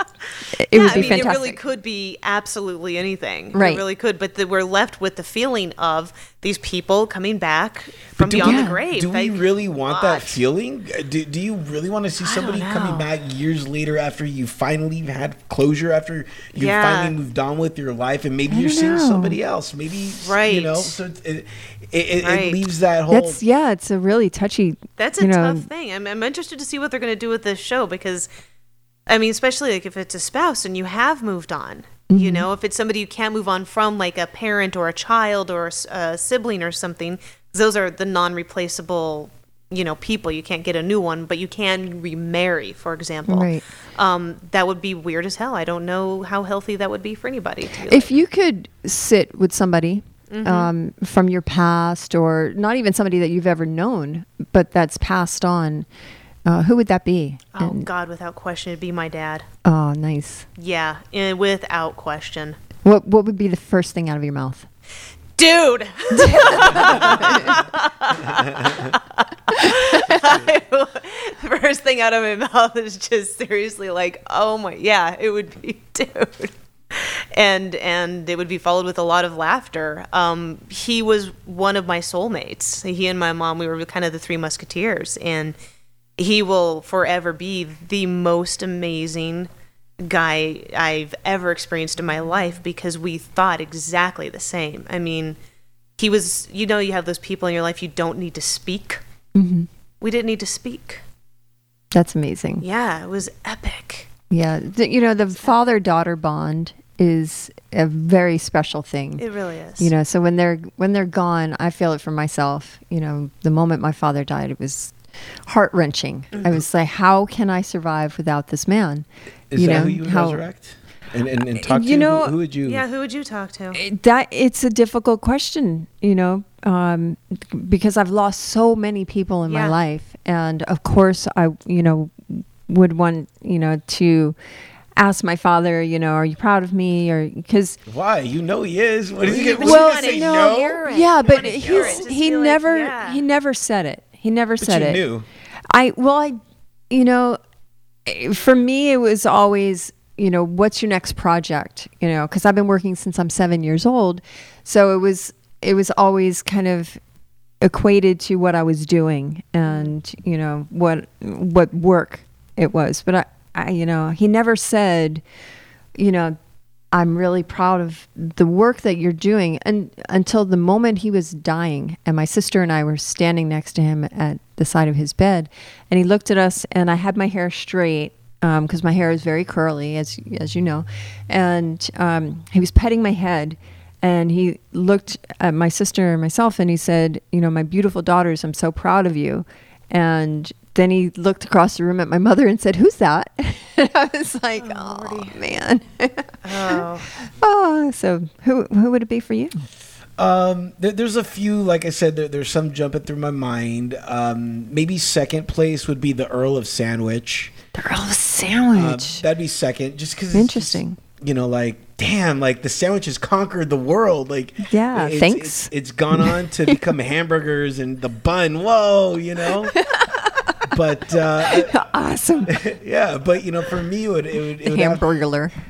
it yeah, would I be mean, fantastic. it really could be absolutely anything. Right. It really could. But the, we're left with the feeling of these people coming back from do beyond we- the grave. Do we Like, really want that feeling? Uh, Do, do you really want to see somebody coming back years later after you finally had closure, after you Yeah. finally moved on with your life, and maybe I you're don't seeing know. somebody else? Maybe right. you know. So it it, it, it leaves that whole. That's yeah, it's a really touchy. That's a you know, tough thing. I'm, I'm interested to see what they're going to do with this show because, I mean, especially like if it's a spouse and you have moved on. Mm-hmm. You know, if it's somebody you can't move on from, like a parent or a child or a sibling or something, those are the non-replaceable, you know, people. You can't get a new one, but you can remarry, for example. Right. Um, that would be weird as hell. I don't know how healthy that would be for anybody. If like, you could sit with somebody um, from your past, or not even somebody that you've ever known, but that's passed on, uh, who would that be? oh And- God, without question, it'd be my dad. oh, nice. Yeah, eh, without question. What What would be the first thing out of your mouth? dude. First thing out of my mouth is just seriously like, oh my, yeah, it would be dude. And and it would be followed with a lot of laughter. Um, he was one of my soulmates. He and my mom, we were kind of the three musketeers, and he will forever be the most amazing guy I've ever experienced in my life because we thought exactly the same. I mean, he was, you know, you have those people in your life you don't need to speak. Mm-hmm. We didn't need to speak. That's amazing. Yeah, it was epic. Yeah, you know the father daughter bond is a very special thing. It really is. you know, so when they're when they're gone, I feel it for myself. You know, the moment my father died, it was heart wrenching. I was like, how can I survive without this man? Is you that know, who you would how- resurrect? And, and, and talk You to? know- who, who would you? yeah, who would you talk to? That it's a difficult question, you know, um, because I've lost so many people in my life, and of course, I, you know, would want, you know, to ask my father, you know, are you proud of me, or because Why? You know he is. What is he? What Well, is he no, say? hear yeah, but wanna hear it. he's he be like, never yeah. he never said it. He never But said you it. knew. I well, I, you know, for me, it was always, you know, what's your next project? You know, because I've been working since I'm seven years old, so it was it was always kind of equated to what I was doing and you know what what work it was. But I, I you know, he never said, you know. I'm really proud of the work that you're doing. And until the moment he was dying, and my sister and I were standing next to him at the side of his bed, and he looked at us, and I had my hair straight because my hair is very curly, as as you know, and um, he was petting my head, and he looked at my sister and myself and he said, "You know, my beautiful daughters, I'm so proud of you." And then he looked across the room at my mother and said, "Who's that?" and I was like, "Oh, man." Oh, oh, so who who would it be for you? Um, there, there's a few, like I said, there, there's some jumping through my mind. Um, maybe second place would be the Earl of Sandwich. The Earl of Sandwich. that'd be second, just because Interesting. you know, like damn, like the sandwich has conquered the world. Like Yeah, it's, thanks. It's, it's gone on to become hamburgers and the bun. Whoa, you know. But uh, awesome. yeah, but you know, for me, it would it would, it would have,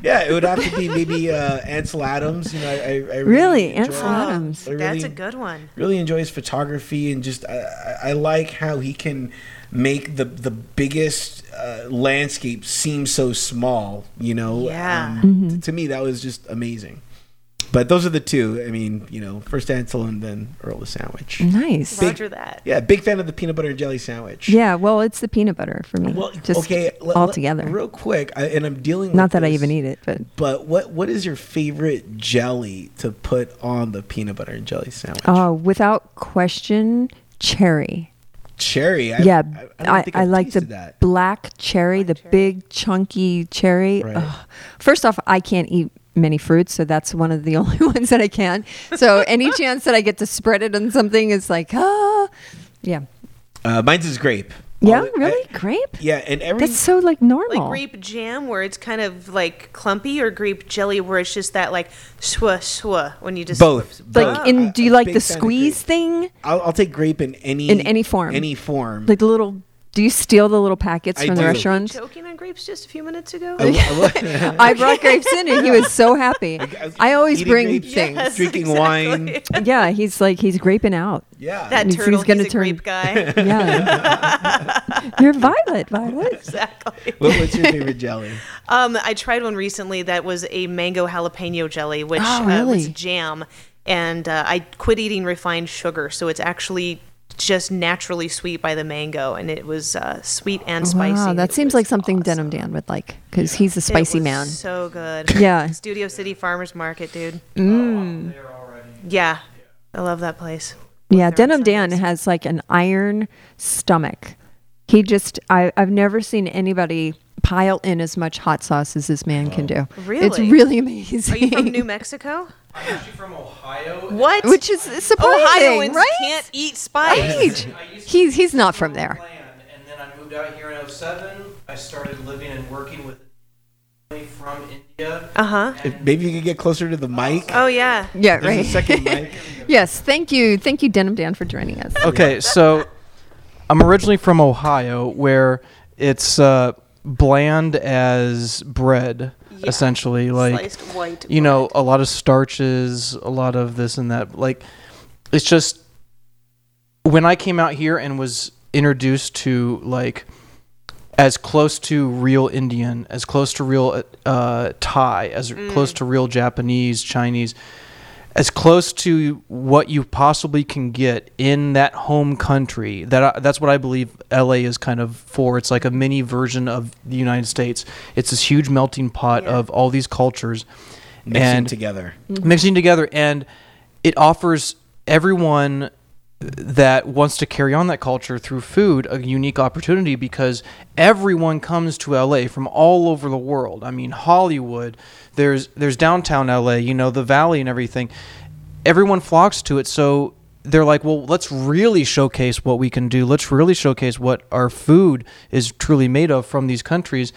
yeah, it would have to be maybe uh, Ansel Adams. You know, I, I, I really, Really? enjoy- Ansel Adams. I that's a good one. really enjoys photography and just I, I I like how he can make the the biggest uh, landscape seem so small. You know, Yeah. Um, t- to me, that was just amazing. But those are the two. I mean, you know, first Ansel and then Earl of Sandwich. Nice. Big- Roger that. Yeah, big fan of the peanut butter and jelly sandwich. Yeah, well, it's the peanut butter for me. Well, just okay, let- all let- together. real quick, I, and I'm dealing. Not with that I even eat it, but But what what is your favorite jelly to put on the peanut butter and jelly sandwich? oh, without question, cherry. cherry. I, yeah, I, I, don't I, think I I've like the that. black cherry, the cherry. big chunky cherry. Right. First off, I can't eat many fruits, so that's one of the only ones that I can. So any chance that I get to spread it on something is like, ah, yeah, Uh, mine's is grape. yeah, All- I- really, grape. yeah, and every That's so like normal. Like grape jam, where it's kind of like clumpy, or grape jelly, where it's just that like swah swah when you just both. like, both. in do you I'm like the squeeze thing? I'll, I'll take grape in any In any form. Any form. Like the little. Do you steal the little packets I from the do. restaurants? choking on grapes just a few minutes ago. I will- I will- I brought grapes in, and he was so happy. I always bring grapes, things. Yes, drinking exactly. wine. Yeah, he's like he's graping out. Yeah. That He's- he's turtle, he's, gonna a turn- grape guy. Yeah, you're Violet, Violet. exactly. what, what's your favorite jelly? Um, I tried one recently that was a mango jalapeno jelly, which Oh, uh, was jam, and uh, I quit eating refined sugar, so it's actually just naturally sweet by the mango, and it was uh, sweet and spicy. Wow, that It seems like something awesome. Denim Dan would like because he's a spicy man. So good. Yeah. Studio City Farmers Market, dude. Mm. Yeah, I love that place. Yeah, Denim Dan has like an iron stomach. He just I I've never seen anybody pile in as much hot sauce as this man can do. Really? It's really amazing. Are you from New Mexico? I'm actually from Ohio. What? Which is surprising, Ohioans right? can't eat spice. Right. I used to He's he's not from there. And then I moved out here in 07. I started living and working with family from India. Uh huh. If maybe you could get closer to the mic. Oh yeah. Yeah, There's right. a second mic. yes, thank you, thank you, Denim Dan, for joining us. Okay, so I'm originally from Ohio, where it's uh, bland as bread, Yeah. essentially. Like Sliced white. you know, a lot of starches, a lot of this and that. Like, it's just when I came out here and was introduced to like as close to real Indian, as close to real uh, Thai, as close to real Japanese, Chinese, as close to what you possibly can get in that home country. That I, that's what I believe LA is kind of for. It's like a mini version of the United States. It's this huge melting pot Yeah. of all these cultures Mixing and together. Mm-hmm. mixing together, and it offers everyone that wants to carry on that culture through food a unique opportunity because everyone comes to LA from all over the world. I mean Hollywood, there's there's downtown LA, you know, the valley and everything. Everyone flocks to it so they're like, well, let's really showcase what we can do. Let's really showcase what our food is truly made of from these countries.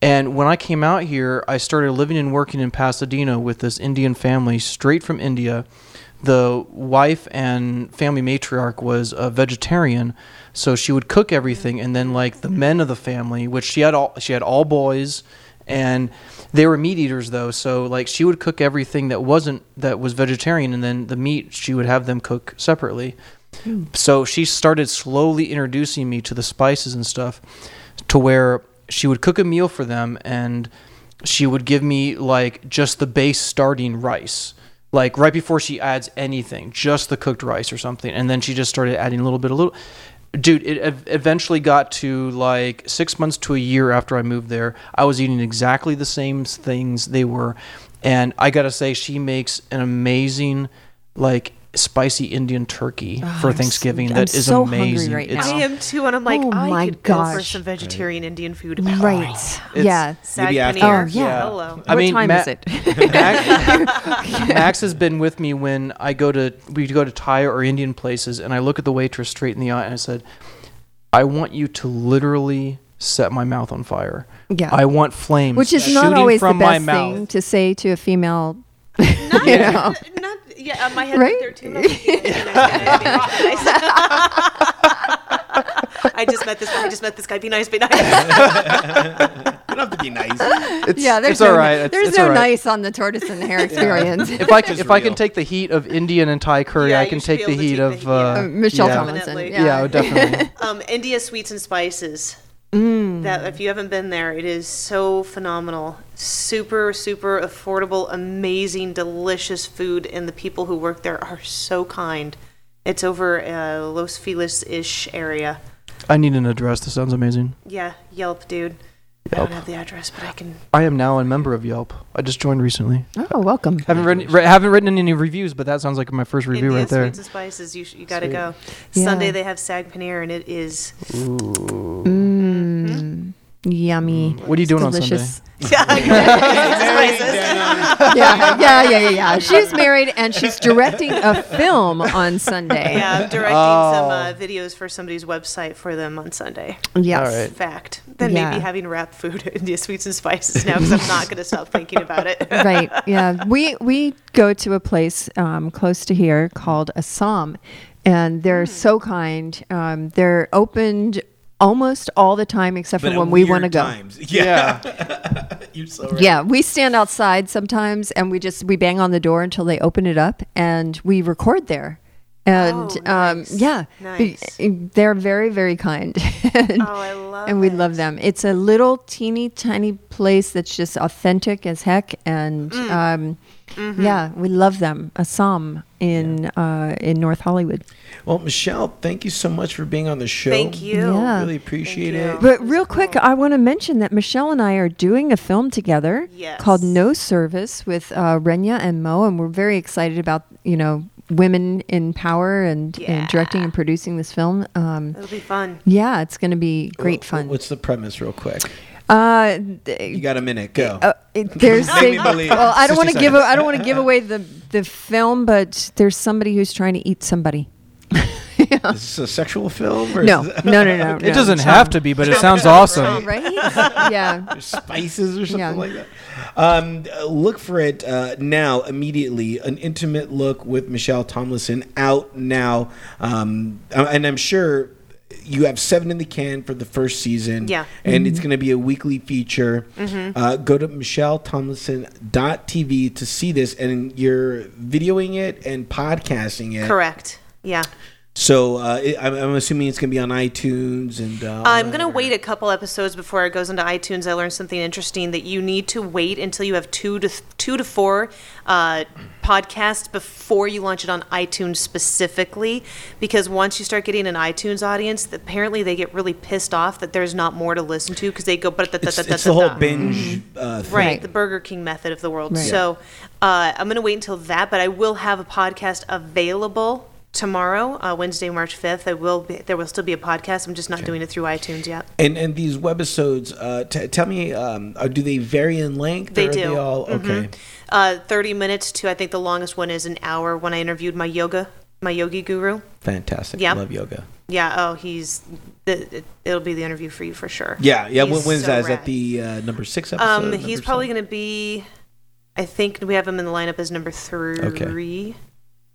And when I came out here, I started living and working in Pasadena with this Indian family straight from India. The wife and family matriarch was a vegetarian, so she would cook everything. And then, like the men of the family, which she had all she had all boys, and they were meat eaters though. So like she would cook everything that wasn't that was vegetarian, and then the meat she would have them cook separately. Hmm. So she started slowly introducing me to the spices and stuff to where she would cook a meal for them and she would give me like just the base starting rice. Like right before she adds anything, just the cooked rice or something. And then she just started adding a little bit, a little. Dude, it eventually got to like six months to a year after I moved there. I was eating exactly the same things they were. and I gotta say she makes an amazing like spicy Indian turkey Oh, for I'm s- Thanksgiving I'm that is so hungry amazing. right now. I am too, and I'm like, Oh I my could go for gosh. some vegetarian Indian food. Right. It's- yeah. Sag Maybe after- paneer. Oh, yeah. Hello. I what mean, time Ma- is it? Max, Max has been with me when I go to we go to Thai or Indian places, and I look at the waitress straight in the eye and I said, "I want you to literally set my mouth on fire. yeah. I want flames, Which is not always the from my best thing to say to a female. Not, you know. not, yeah, uh, my head Right? right? there too. I just met this guy. I just met this guy. Be nice, be nice. You don't have to be nice. It's, yeah, there's it's no, all right. It's, there's it's no all right. nice on the tortoise and hare experience. If I can, Just if I can take the heat of Indian and Thai curry, Yeah, I can take the heat take of the heat, yeah. uh, Uh, Michelle yeah. Tomlinson. Definitely. Yeah. Yeah, definitely. um, India Sweets and Spices. Mm. That if you haven't been there, it is so phenomenal. Super, super affordable, amazing, delicious food, and the people who work there are so kind. It's over uh, Los Feliz ish area. I need an address. This sounds amazing. Yeah, Yelp, dude. I don't have the address, but I can. I am now a member of Yelp. I just joined recently. Oh, welcome. Haven't written re- haven't written any reviews, but that sounds like my first review India right there. Sweets and Spices. You sh- you gotta go. Yeah. Sunday they have sag paneer, and it is. Mm. Yummy. What are you doing on Sunday? Delicious. Yeah, yeah, yeah, yeah, yeah. She's married and she's directing a film on Sunday. Yeah, I'm directing some uh, videos for somebody's website for them on Sunday. Yes. All right. Fact. Then Yeah. maybe having rap food at India Sweets and Spices now because I'm not going to stop thinking about it. right. Yeah. We we go to a place um, close to here called Assam, and they're Hmm. so kind. Um, they're opened almost all the time except But for when we want to weird go. times. Yeah. You're so right. Yeah, we stand outside sometimes and we just we bang on the door until they open it up and we record there. And Oh, um, nice. yeah, Nice. they're very very kind. and, Oh, I love and we it. love them. It's a little teeny tiny place that's just authentic as heck and Mm. um, Mm-hmm. yeah, we love them. Assam in uh, in North Hollywood. Well, Michelle, thank you so much for being on the show. Thank you. Yeah. Really appreciate Thank it. you. But real quick, cool. I want to mention that Michelle and I are doing a film together Yes. called No Service with uh, Renya and Mo, and we're very excited about you know women in power and, and directing and producing this film. Um, It'll be fun. yeah, it's going to be great Wh- fun. What's the premise, real quick? Uh, You got a minute. Go. uh, it- there's a- well, I don't want to give seconds. a, I don't want to give away the the film, but there's somebody who's trying to eat somebody. Is this a sexual film? Or No, is this- no, no, no. It no. doesn't have to be, but it sounds awesome. right? yeah. There's spices or something Yeah. like that. Um, look for it uh, now, immediately. An intimate look with Michelle Tomlinson out now, um, and I'm sure you have seven in the can for the first season. Yeah. and it's going to be a weekly feature. Uh, go to michelletomlinson.tv to see this, and you're videoing it and podcasting it. Correct. Yeah. So uh, it, I'm, I'm assuming it's going to be on iTunes and. Uh, I'm going to wait a couple episodes before it goes into iTunes. I learned something interesting that you need to wait until you have two to two to four uh, podcasts before you launch it on iTunes specifically, because once you start getting an iTunes audience, apparently they get really pissed off that there's not more to listen to because they go but It's, it's the whole binge uh, thing. Right, Right. the Burger King method of the world. Right. So uh, I'm going to wait until that, but I will have a podcast available tomorrow, uh, Wednesday, March 5th. I will be, there will still be a podcast. I'm just not doing it through iTunes yet. And and these webisodes, uh, t- tell me, um, uh, do they vary in length? They do. They all Mhm. okay. Uh, 30 minutes to I think the longest one is an hour when I interviewed my yoga, my yogi guru. Fantastic. Yeah. Love yoga. Yeah, oh, he's the, it'll be the interview for you for sure. Yeah, yeah. When, He's when's so that rad. the uh, number six episode? Um, he's probably going to be. I think we have him in the lineup as number three. Okay.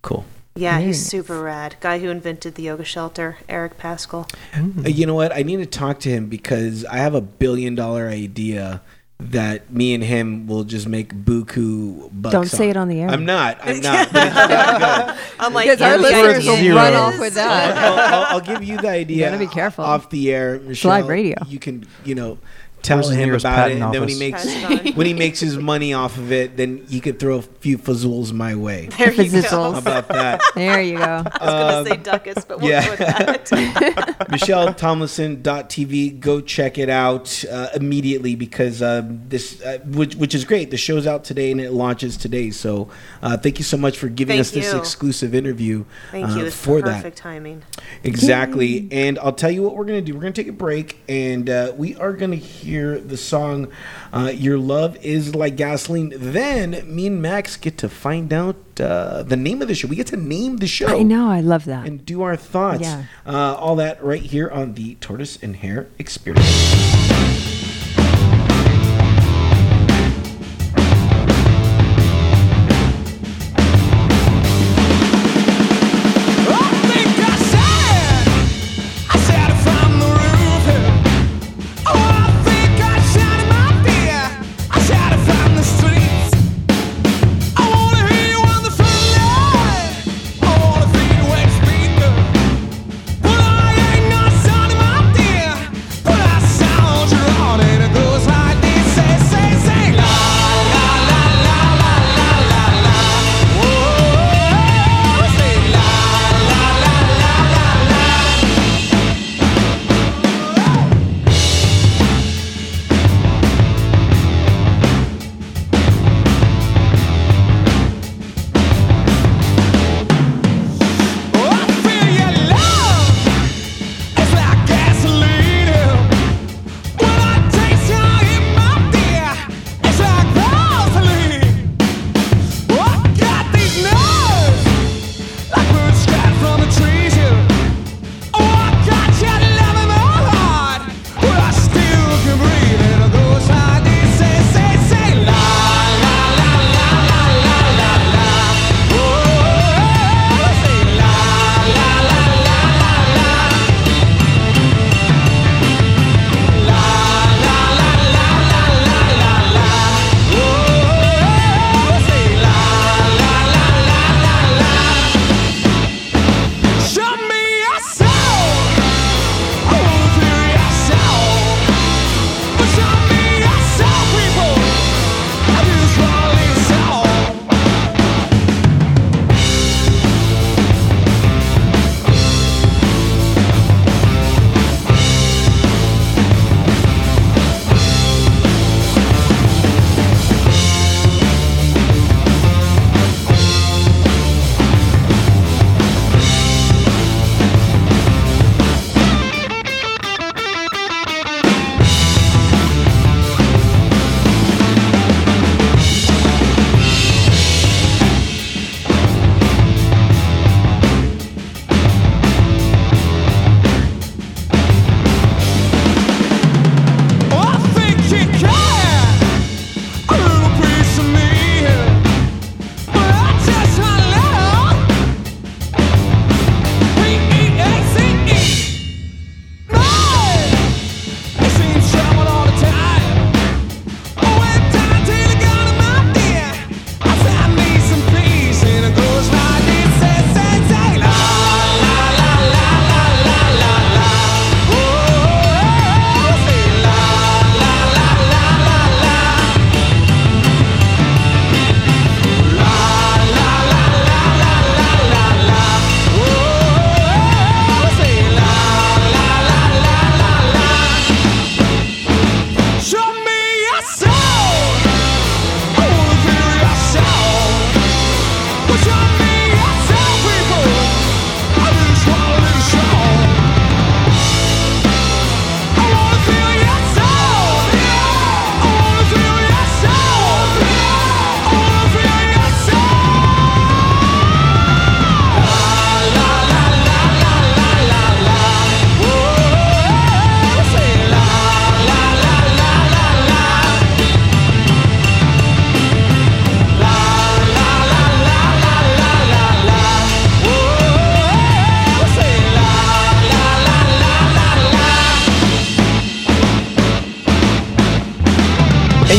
cool. Yeah, he's super rad. Guy who invented the yoga shelter, Eric Paskel. Uh, you know what? I need to talk to him because I have a billion dollar idea that me and him will just make buku bucks. Don't say it on the air. I'm not. I'm not. But it's really good. I'm like, Because our yeah, the listeners idea will Zero. run off with that. I'll, I'll, I'll give you the idea. gotta be careful. Off the air, Michelle. live radio. You can, you know, tell him about it, patent and then when he makes Patent when he makes his money off of it, then you could throw a few fazools my way. There you go. Fizzles. How about that? There you go. I was gonna say duckus, but we'll yeah. go with that. Michelle Tomlinson.tv. Go check it out uh, immediately because uh, this, uh, which, which is great. The show's out today and it launches today. So uh, thank you so much for giving Thank us this exclusive interview Thank uh, you. It's for perfect that. timing. Exactly. And I'll tell you what we're going to do. We're going to take a break and uh, we are going to hear the song uh, Your Love is Like Gasoline. Then me and Max get to find out uh, the name of the show. We get to name the show I know. I love that. and do our thoughts. Yeah. Uh, all that right here on the Tortoise and Hare Experience.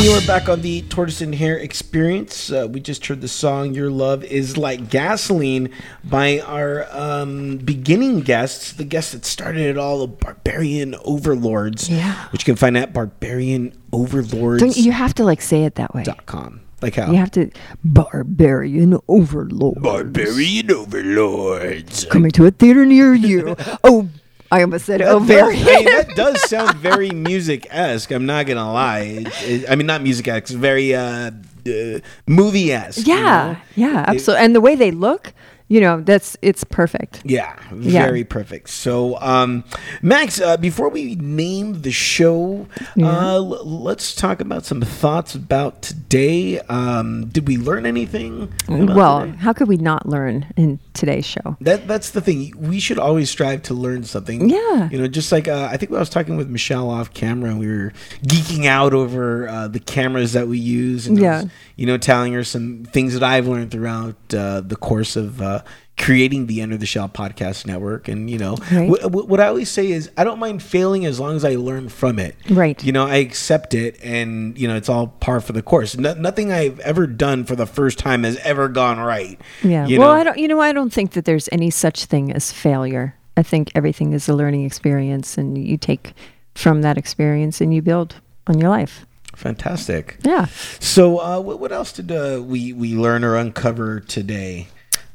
You are back on the Tortoise and Hare Experience. Uh, we just heard the song "Your Love Is Like Gasoline" by our um, beginning guests, the guests that started it all, the Barbarian Overlords. Yeah. which you can find at barbarianoverlords.com. Don't, you have to like say it that way. Dot com. Like how? You have to barbarian Overlords. Barbarian Overlords. coming to a theater near you. oh, I almost said That oh does- very. I mean, that does sound very music esque. I'm not gonna lie. It, it, I mean, not music esque. Very uh, uh, movie esque. yeah, yeah, absolutely. And the way they look, you know, that's it's perfect. Yeah, Yeah. very perfect. So, um, Max, uh, before we name the show, Yeah. uh, l- let's talk about some thoughts about today. Um, did we learn anything? Well, today? how could we not learn in today's show? That that's the thing. We should always strive to learn something. Yeah. You know, just like uh, I think I was talking with Michelle off camera, and we were geeking out over uh, the cameras that we use, and Yeah. was, you know, telling her some things that I've learned throughout uh, the course of. Uh, creating the Enter the Shell podcast network and you know Right. wh- wh- what I always say is I don't mind failing as long as I learn from it Right. you know I accept it and you know it's all par for the course no- nothing I've ever done for the first time has ever gone right Yeah. well, know? I don't. You know, I don't think that there's any such thing as failure. I think everything is a learning experience, and you take from that experience and you build on your life. fantastic Yeah. So, uh, what, what else did uh, we we learn or uncover today?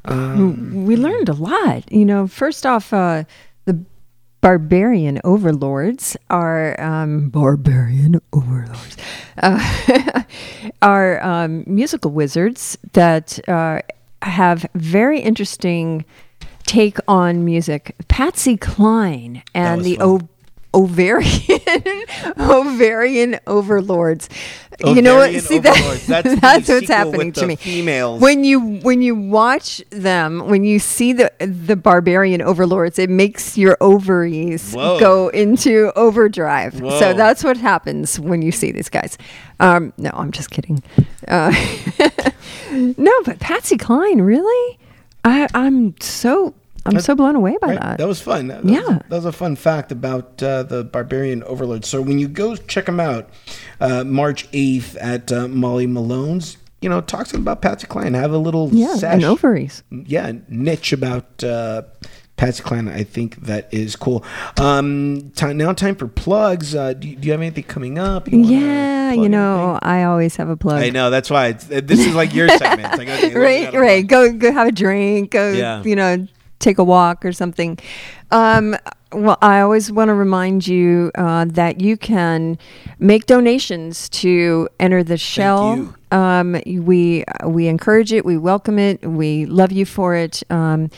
Um, we learned a lot. You know, first off, uh, the barbarian overlords are um, barbarian overlords uh, are um, musical wizards that uh, have very interesting take on music. Patsy Cline and the fun. Ovarian ovarian overlords. you know what? Ovarian See that that's, that's what's happening to me. females. When you when you watch them, when you see the the barbarian overlords, it makes your ovaries Whoa. go into overdrive. Whoa. So that's what happens when you see these guys. Um, no, I'm just kidding. Uh, no, but Patsy Cline, really? I I'm so I'm so blown away by Right, that. That was fun. That, that Yeah. was, that was a fun fact about uh, the Barbarian Overlord. So when you go check them out, uh, March eighth at uh, Molly Malone's, you know, talk to them about Patsy Cline. Have a little yeah, and ovaries. yeah, niche about uh, Patsy Cline. I think that is cool. Um, time, now time for plugs. Uh, do, you, do you have anything coming up? You Yeah, you know, anything? I always have a plug. I know that's why it's, this is like your segment. It's like, okay, what do you right, right. Go, go have a drink. Go, Yeah. you know, take a walk or something. Um, well, I always want to remind you uh, that you can make donations to enter the shell. Um, we we encourage it. We welcome it. We love you for it. Um,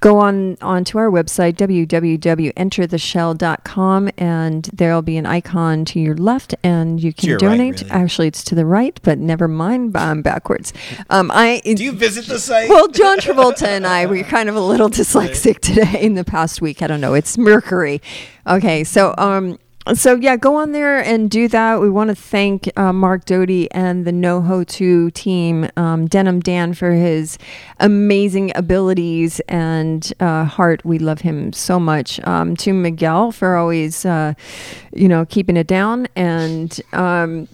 go on onto our website www.entertheshell.com and there'll be an icon to your left and you can your right, donate really. actually it's to the right but never mind i'm backwards um, i Do you visit the site? well, John Travolta and I were kind of a little dyslexic today in the past week. I don't know. It's Mercury. Okay, so um, so yeah, go on there and do that. We want to thank uh, Mark Doty and the NoHo Two team, um, Denim Dan for his amazing abilities and uh, heart. We love him so much. Um, to Miguel for always, uh, you know, keeping it down and. Um,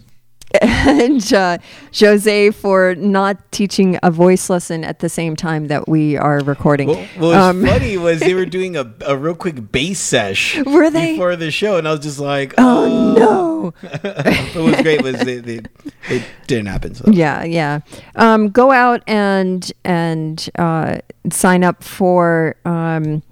and uh, Jose for not teaching a voice lesson at the same time that we are recording. What, what was Um, funny was they were doing a, a real quick bass sesh Were they? before the show, and I was just like, oh no! But what was great was they, they, it didn't happen. So. Yeah, yeah. Um, go out and and uh, sign up for um,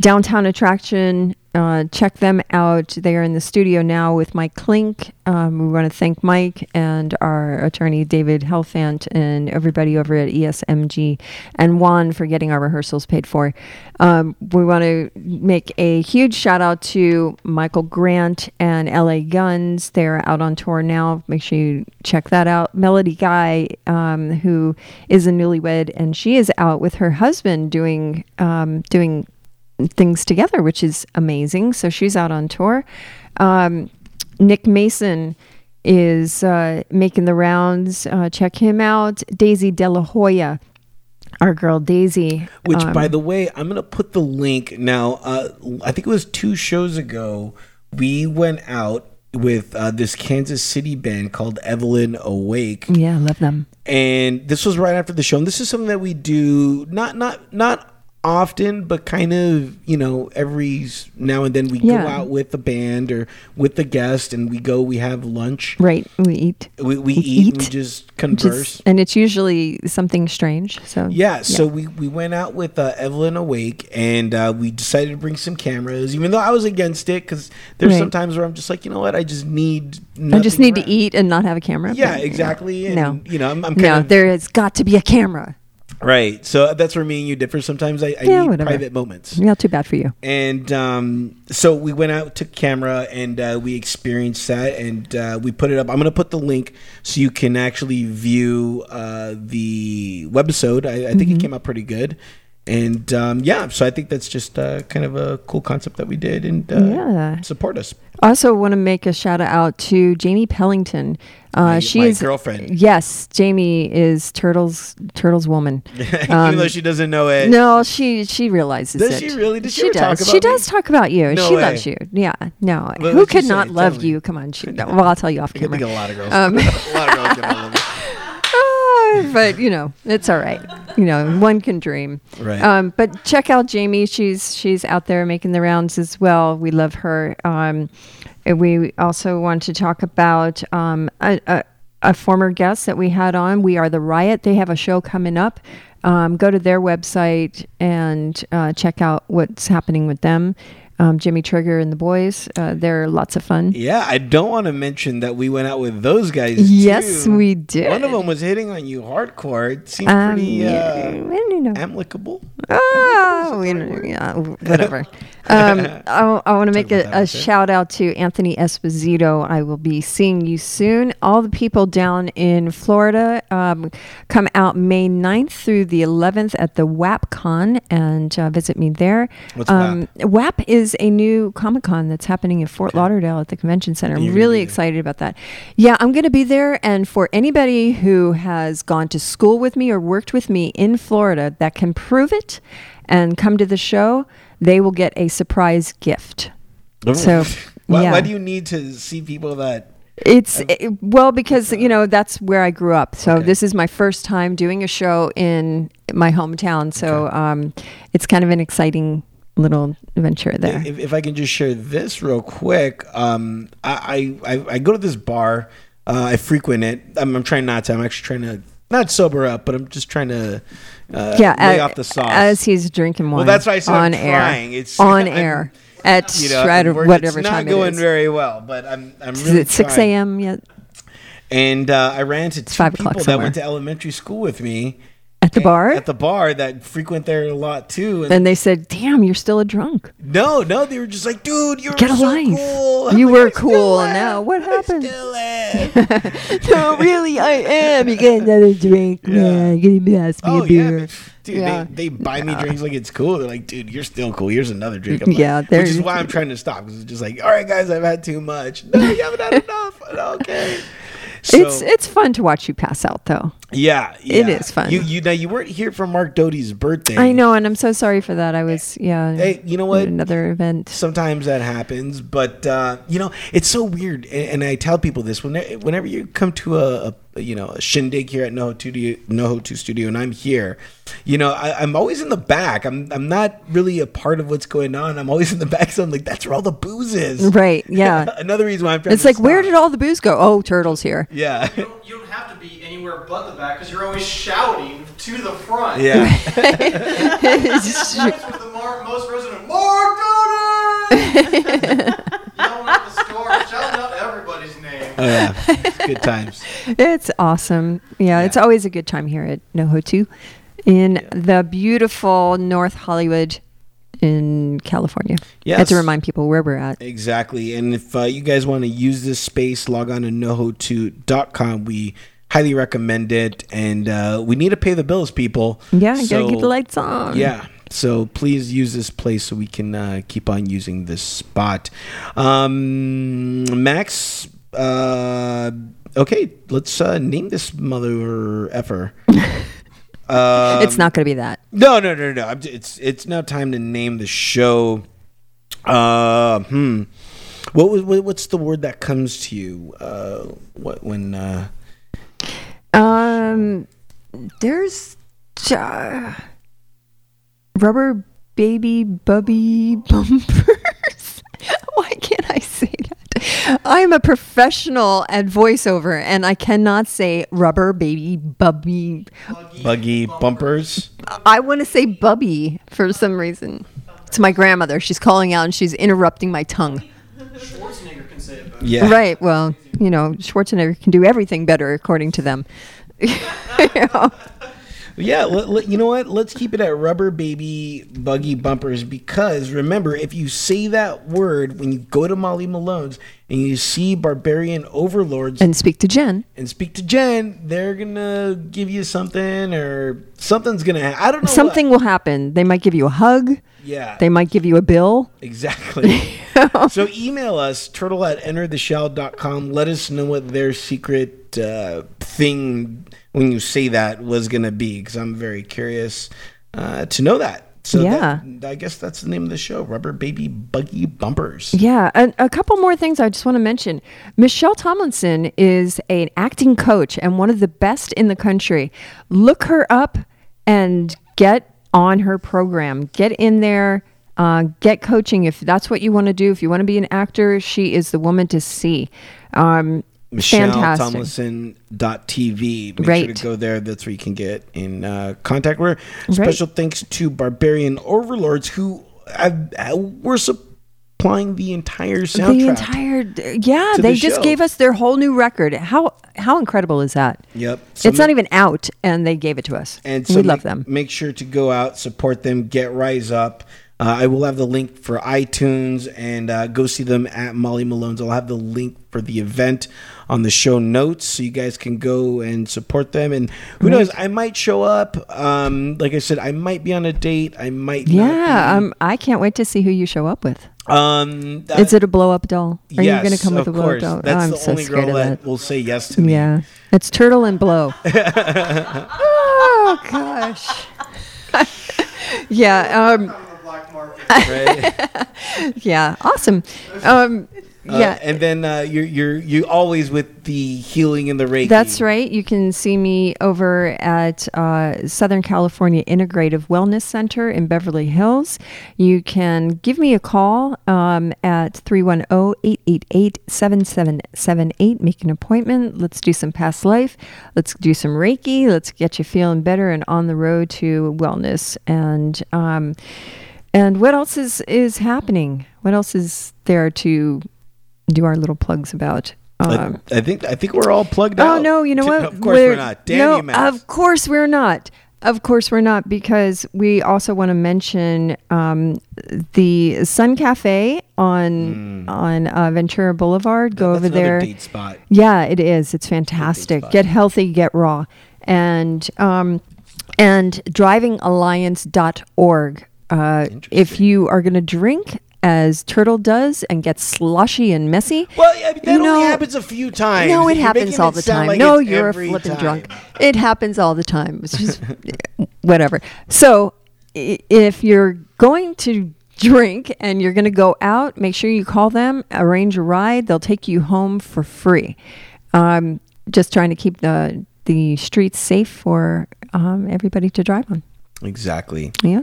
Downtown Attraction. Uh, check them out. They are in the studio now with Mike Clink. Um, we want to thank Mike and our attorney David Helfant and everybody over at ESMG and Juan for getting our rehearsals paid for. Um, we want to make a huge shout out to Michael Grant and LA Guns. They're out on tour now. Make sure you check that out. Melody Guy, um, who is a newlywed, and she is out with her husband doing um, doing things together, which is amazing. So she's out on tour. Um, Nick Mason is uh, making the rounds. Uh, check him out. Daisy De La Hoya, our girl Daisy. Which, um, by the way, I'm gonna put the link now. Uh, I think it was two shows ago. We went out with uh, this Kansas City band called Evelyn Awake. Yeah, I love them. and this was right after the show. And this is something that we do not not not often, but kind of you know every now and then we go out with the band or with the guest, and we go we have lunch. Right, we eat. We, we We eat, and we just converse. Just, and it's usually something strange. So yeah, so we, we went out with uh, Evelyn Awake and uh, we decided to bring some cameras, even though I was against it because there's Right. some times where I'm just like, you know what, I just need. I just need to eat and not have a camera. Yeah, but, exactly. And, No. you know, I'm, I'm no, of there has got to be a camera. Right. So that's where me and you differ. Sometimes I, I Yeah, need whatever. private moments. Yeah, too bad for you. And um, so we went out, took camera, and uh, we experienced that, and uh, we put it up. I'm gonna put the link so you can actually view uh, the webisode. I, I think Mm-hmm. it came out pretty good, and um, yeah. So I think that's just uh, kind of a cool concept that we did, and uh, Yeah. support us. Also, want to make a shout out to Jamie Pellington. Uh, My- she my is girlfriend. Yes, Jamie is Turtles Turtles woman. Even though she doesn't know it. Um, No, she she realizes Does it. she really? Does she she does. about she me? does talk about you. No she way. loves you. Yeah. No. Who could say? not Tell love me. you? Come on. She, well, I'll tell you off I camera. think of a lot of girls. Um, a lot of girls. Can love me. Ah, but you know, it's all right. You know, one can dream. Right. Um, but check out Jamie. She's she's out there making the rounds as well. We love her. Um, we also want to talk about um, a, a, a former guest that we had on. We are the Riot. They have a show coming up. Um, go to their website and uh, check out what's happening with them. Um, Jimmy Trigger and the boys. Uh, they're lots of fun. Yeah, I don't want to mention that we went out with those guys. Yes, too. we did. One of them was hitting on you hardcore. It seemed Um, pretty yeah, uh, well, you know. amicable. Oh, we know, yeah, whatever. um, I, I want to make a, a shout out to Anthony Esposito. I will be seeing you soon. All the people down in Florida um, come out May 9th through the 11th at the WAPCon and uh, visit me there. What's um, WAP is a new Comic Con that's happening in Fort Lauderdale at the Convention Center. I'm really excited about that. Yeah, I'm going to be there. And for anybody who has gone to school with me or worked with me in Florida that can prove it and come to the show, they will get a surprise gift. So, why, yeah. why do you need to see people that? It's it- well because you know that's where I grew up. So Okay. this is my first time doing a show in my hometown. So um, it's kind of an exciting little adventure there. If, if I can just share this real quick, um, I, I I I go to this bar. Uh, I frequent it. I'm, I'm trying not to. I'm actually trying to not sober up, but I'm just trying to uh, yeah, lay a- off the sauce. as he's drinking wine. Well, that's why I said I'm on air. trying. It's- on I'm- air at you know, at we're- whatever it's not going very well, but I'm I'm Is really it six a.m. yet And uh, I ran into two five people that went to elementary school with me at the bar? at the bar that frequent there a lot too. And and they said, "Damn, you're still a drunk. no, no, they were just like, dude, you're Get a so life. cool. You like, were cool, am. now what I happened?" still am. no, really, I am. You get another drink. Yeah. Yeah, give me ask me oh a beer. man. dude. Yeah. They, they buy me drinks like it's cool. They're like, dude, you're still cool. Here's another drink. I'm mm, Yeah, they're- which is why I'm trying to stop. Because it's just like, all right, guys, I've had too much. No, you haven't had enough. Okay. So, it's it's fun to watch you pass out, though. yeah, it yeah. is fun. You you now you weren't here for Mark Doty's birthday. I know, and I'm so sorry for that. I was yeah. Hey, you know what? Another event. sometimes that happens but uh, you know it's so weird and, and i tell people this whenever, whenever you come to a, a you know a shindig here at noho 2 noho 2 studio and i'm here you know I, i'm always in the back I'm, I'm not really a part of what's going on i'm always in the back so i'm like that's where all the booze is Right? Yeah. another reason why i'm trying it's to like, where did all the booze go? Oh, turtles here. yeah You don't, you don't have to be anywhere but the back because you're always shouting to the front. yeah It's Nice with the mar- most resonant Mark Doty! Yelling out the store, shouting out everybody's name. Oh yeah It's good times It's awesome. Yeah, it's always a good time here at NoHo 2 in the beautiful North Hollywood in California. I have to remind people where we're at. Exactly. And if uh, you guys want to use this space, log on to noho2.com. We highly recommend it. And uh, we need to pay the bills, people. Yeah, So, gotta keep the lights on. Yeah. So please use this place so we can uh, keep on using this spot. Um, Max, uh, okay, let's uh, name this mother effer. Um, it's not gonna be that. no, no, no, no. It's it's now time to name the show. Uh, hmm. What was what, what's the word that comes to you? Uh, what when? Uh, Um, there's uh, rubber baby bubby bumpers. Why can't I say that? I'm a professional at voiceover, and I cannot say rubber baby bubby. buggy bumpers. I want to say bubby for some reason. It's my grandmother. She's calling out and she's interrupting my tongue. Yeah. Right. Well, you know, Schwarzenegger can do everything better according to them. You know? Yeah, let, let- you know what? Let's keep it at rubber baby buggy bumpers because remember, if you say that word when you go to Molly Malone's and you see barbarian overlords and, speak to Jen. And speak to Jen, they're gonna give you something or something's gonna. Ha- I don't know. what. Something will happen. They might give you a hug. Yeah. They might give you a bill. Exactly. so email us, turtle at entertheshell.com. Let us know what their secret uh, thing when you say that was going to be because I'm very curious uh, to know that. So Yeah. that, I guess that's the name of the show, Rubber Baby Buggy Bumpers. Yeah, and a couple more things I just want to mention. Michelle Tomlinson is an acting coach and one of the best in the country. Look her up and get on her program. Get in there, uh, get coaching if that's what you want to do. If you want to be an actor, she is the woman to see. Um. MichelleTomlinson.tv. Make sure Right. to go there. That's where you can get in uh, contact with her. Special thanks to Barbarian Overlords who have, have, were supplying the entire soundtrack. The entire, uh, yeah, to they the just show. gave us their whole new record. How how incredible is that? Yep. it's not even out, and they gave it to us. And so we love them. Make sure to go out, support them, get Rise Up. Uh, I will have the link for iTunes and uh, go see them at Molly Malone's. I'll have the link for the event on the show notes so you guys can go and support them. And who knows, I might show up. Um, like I said, I might be on a date. I might. Yeah, um, I can't wait to see who you show up with. Um, Is it a blow up doll? Are you going to come with a blow course. up doll? That's oh, I'm the so only girl that that. will say yes to me. Yeah, it's turtle and blow. oh gosh. yeah. Um, yeah. Awesome. Um, Uh, yeah. and then uh, you're you're you always with the healing and the Reiki. That's right. You can see me over at uh, Southern California Integrative Wellness Center in Beverly Hills. You can give me a call um, at 310 888 7778. Make an appointment. Let's do some past life. Let's do some Reiki. Let's get you feeling better and on the road to wellness. And, um, and what else is, is happening? What else is there to do our little plugs about? Um, I, I think I think we're all plugged out. Oh no, you know what? Of course we're, not. Damn no. Of course we're not. Of course we're not because we also want to mention um, the Sun Cafe on on uh, Ventura Boulevard. Go. That's over there. date spot. Yeah, it is. It's fantastic. Get healthy, get raw, and um, and drivingalliance.org. Uh, if you are going to drink as Turtle does and get slushy and messy, Well, yeah, that you only know, happens a few times. no, it You're happens all it the time. like no, you're a flipping time. drunk. It happens all the time. It's just whatever. So, if you're going to drink and you're going to go out, make sure you call them, arrange a ride. They'll take you home for free. Um, just trying to keep the the streets safe for um, everybody to drive on. Exactly. Yeah,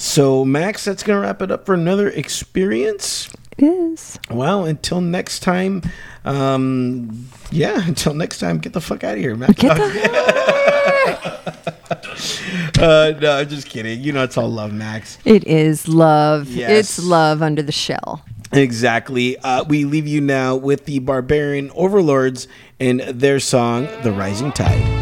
So, Max, that's gonna wrap it up for another experience. it is. Well, until next time, um, yeah, until next time, get the fuck out of here, Max. Get the uh, no, I'm just kidding. You know, it's all love, Max. It is love. Yes. It's love under the shell. Exactly. Uh, we leave you now with the Barbarian Overlords and their song, The Rising Tide.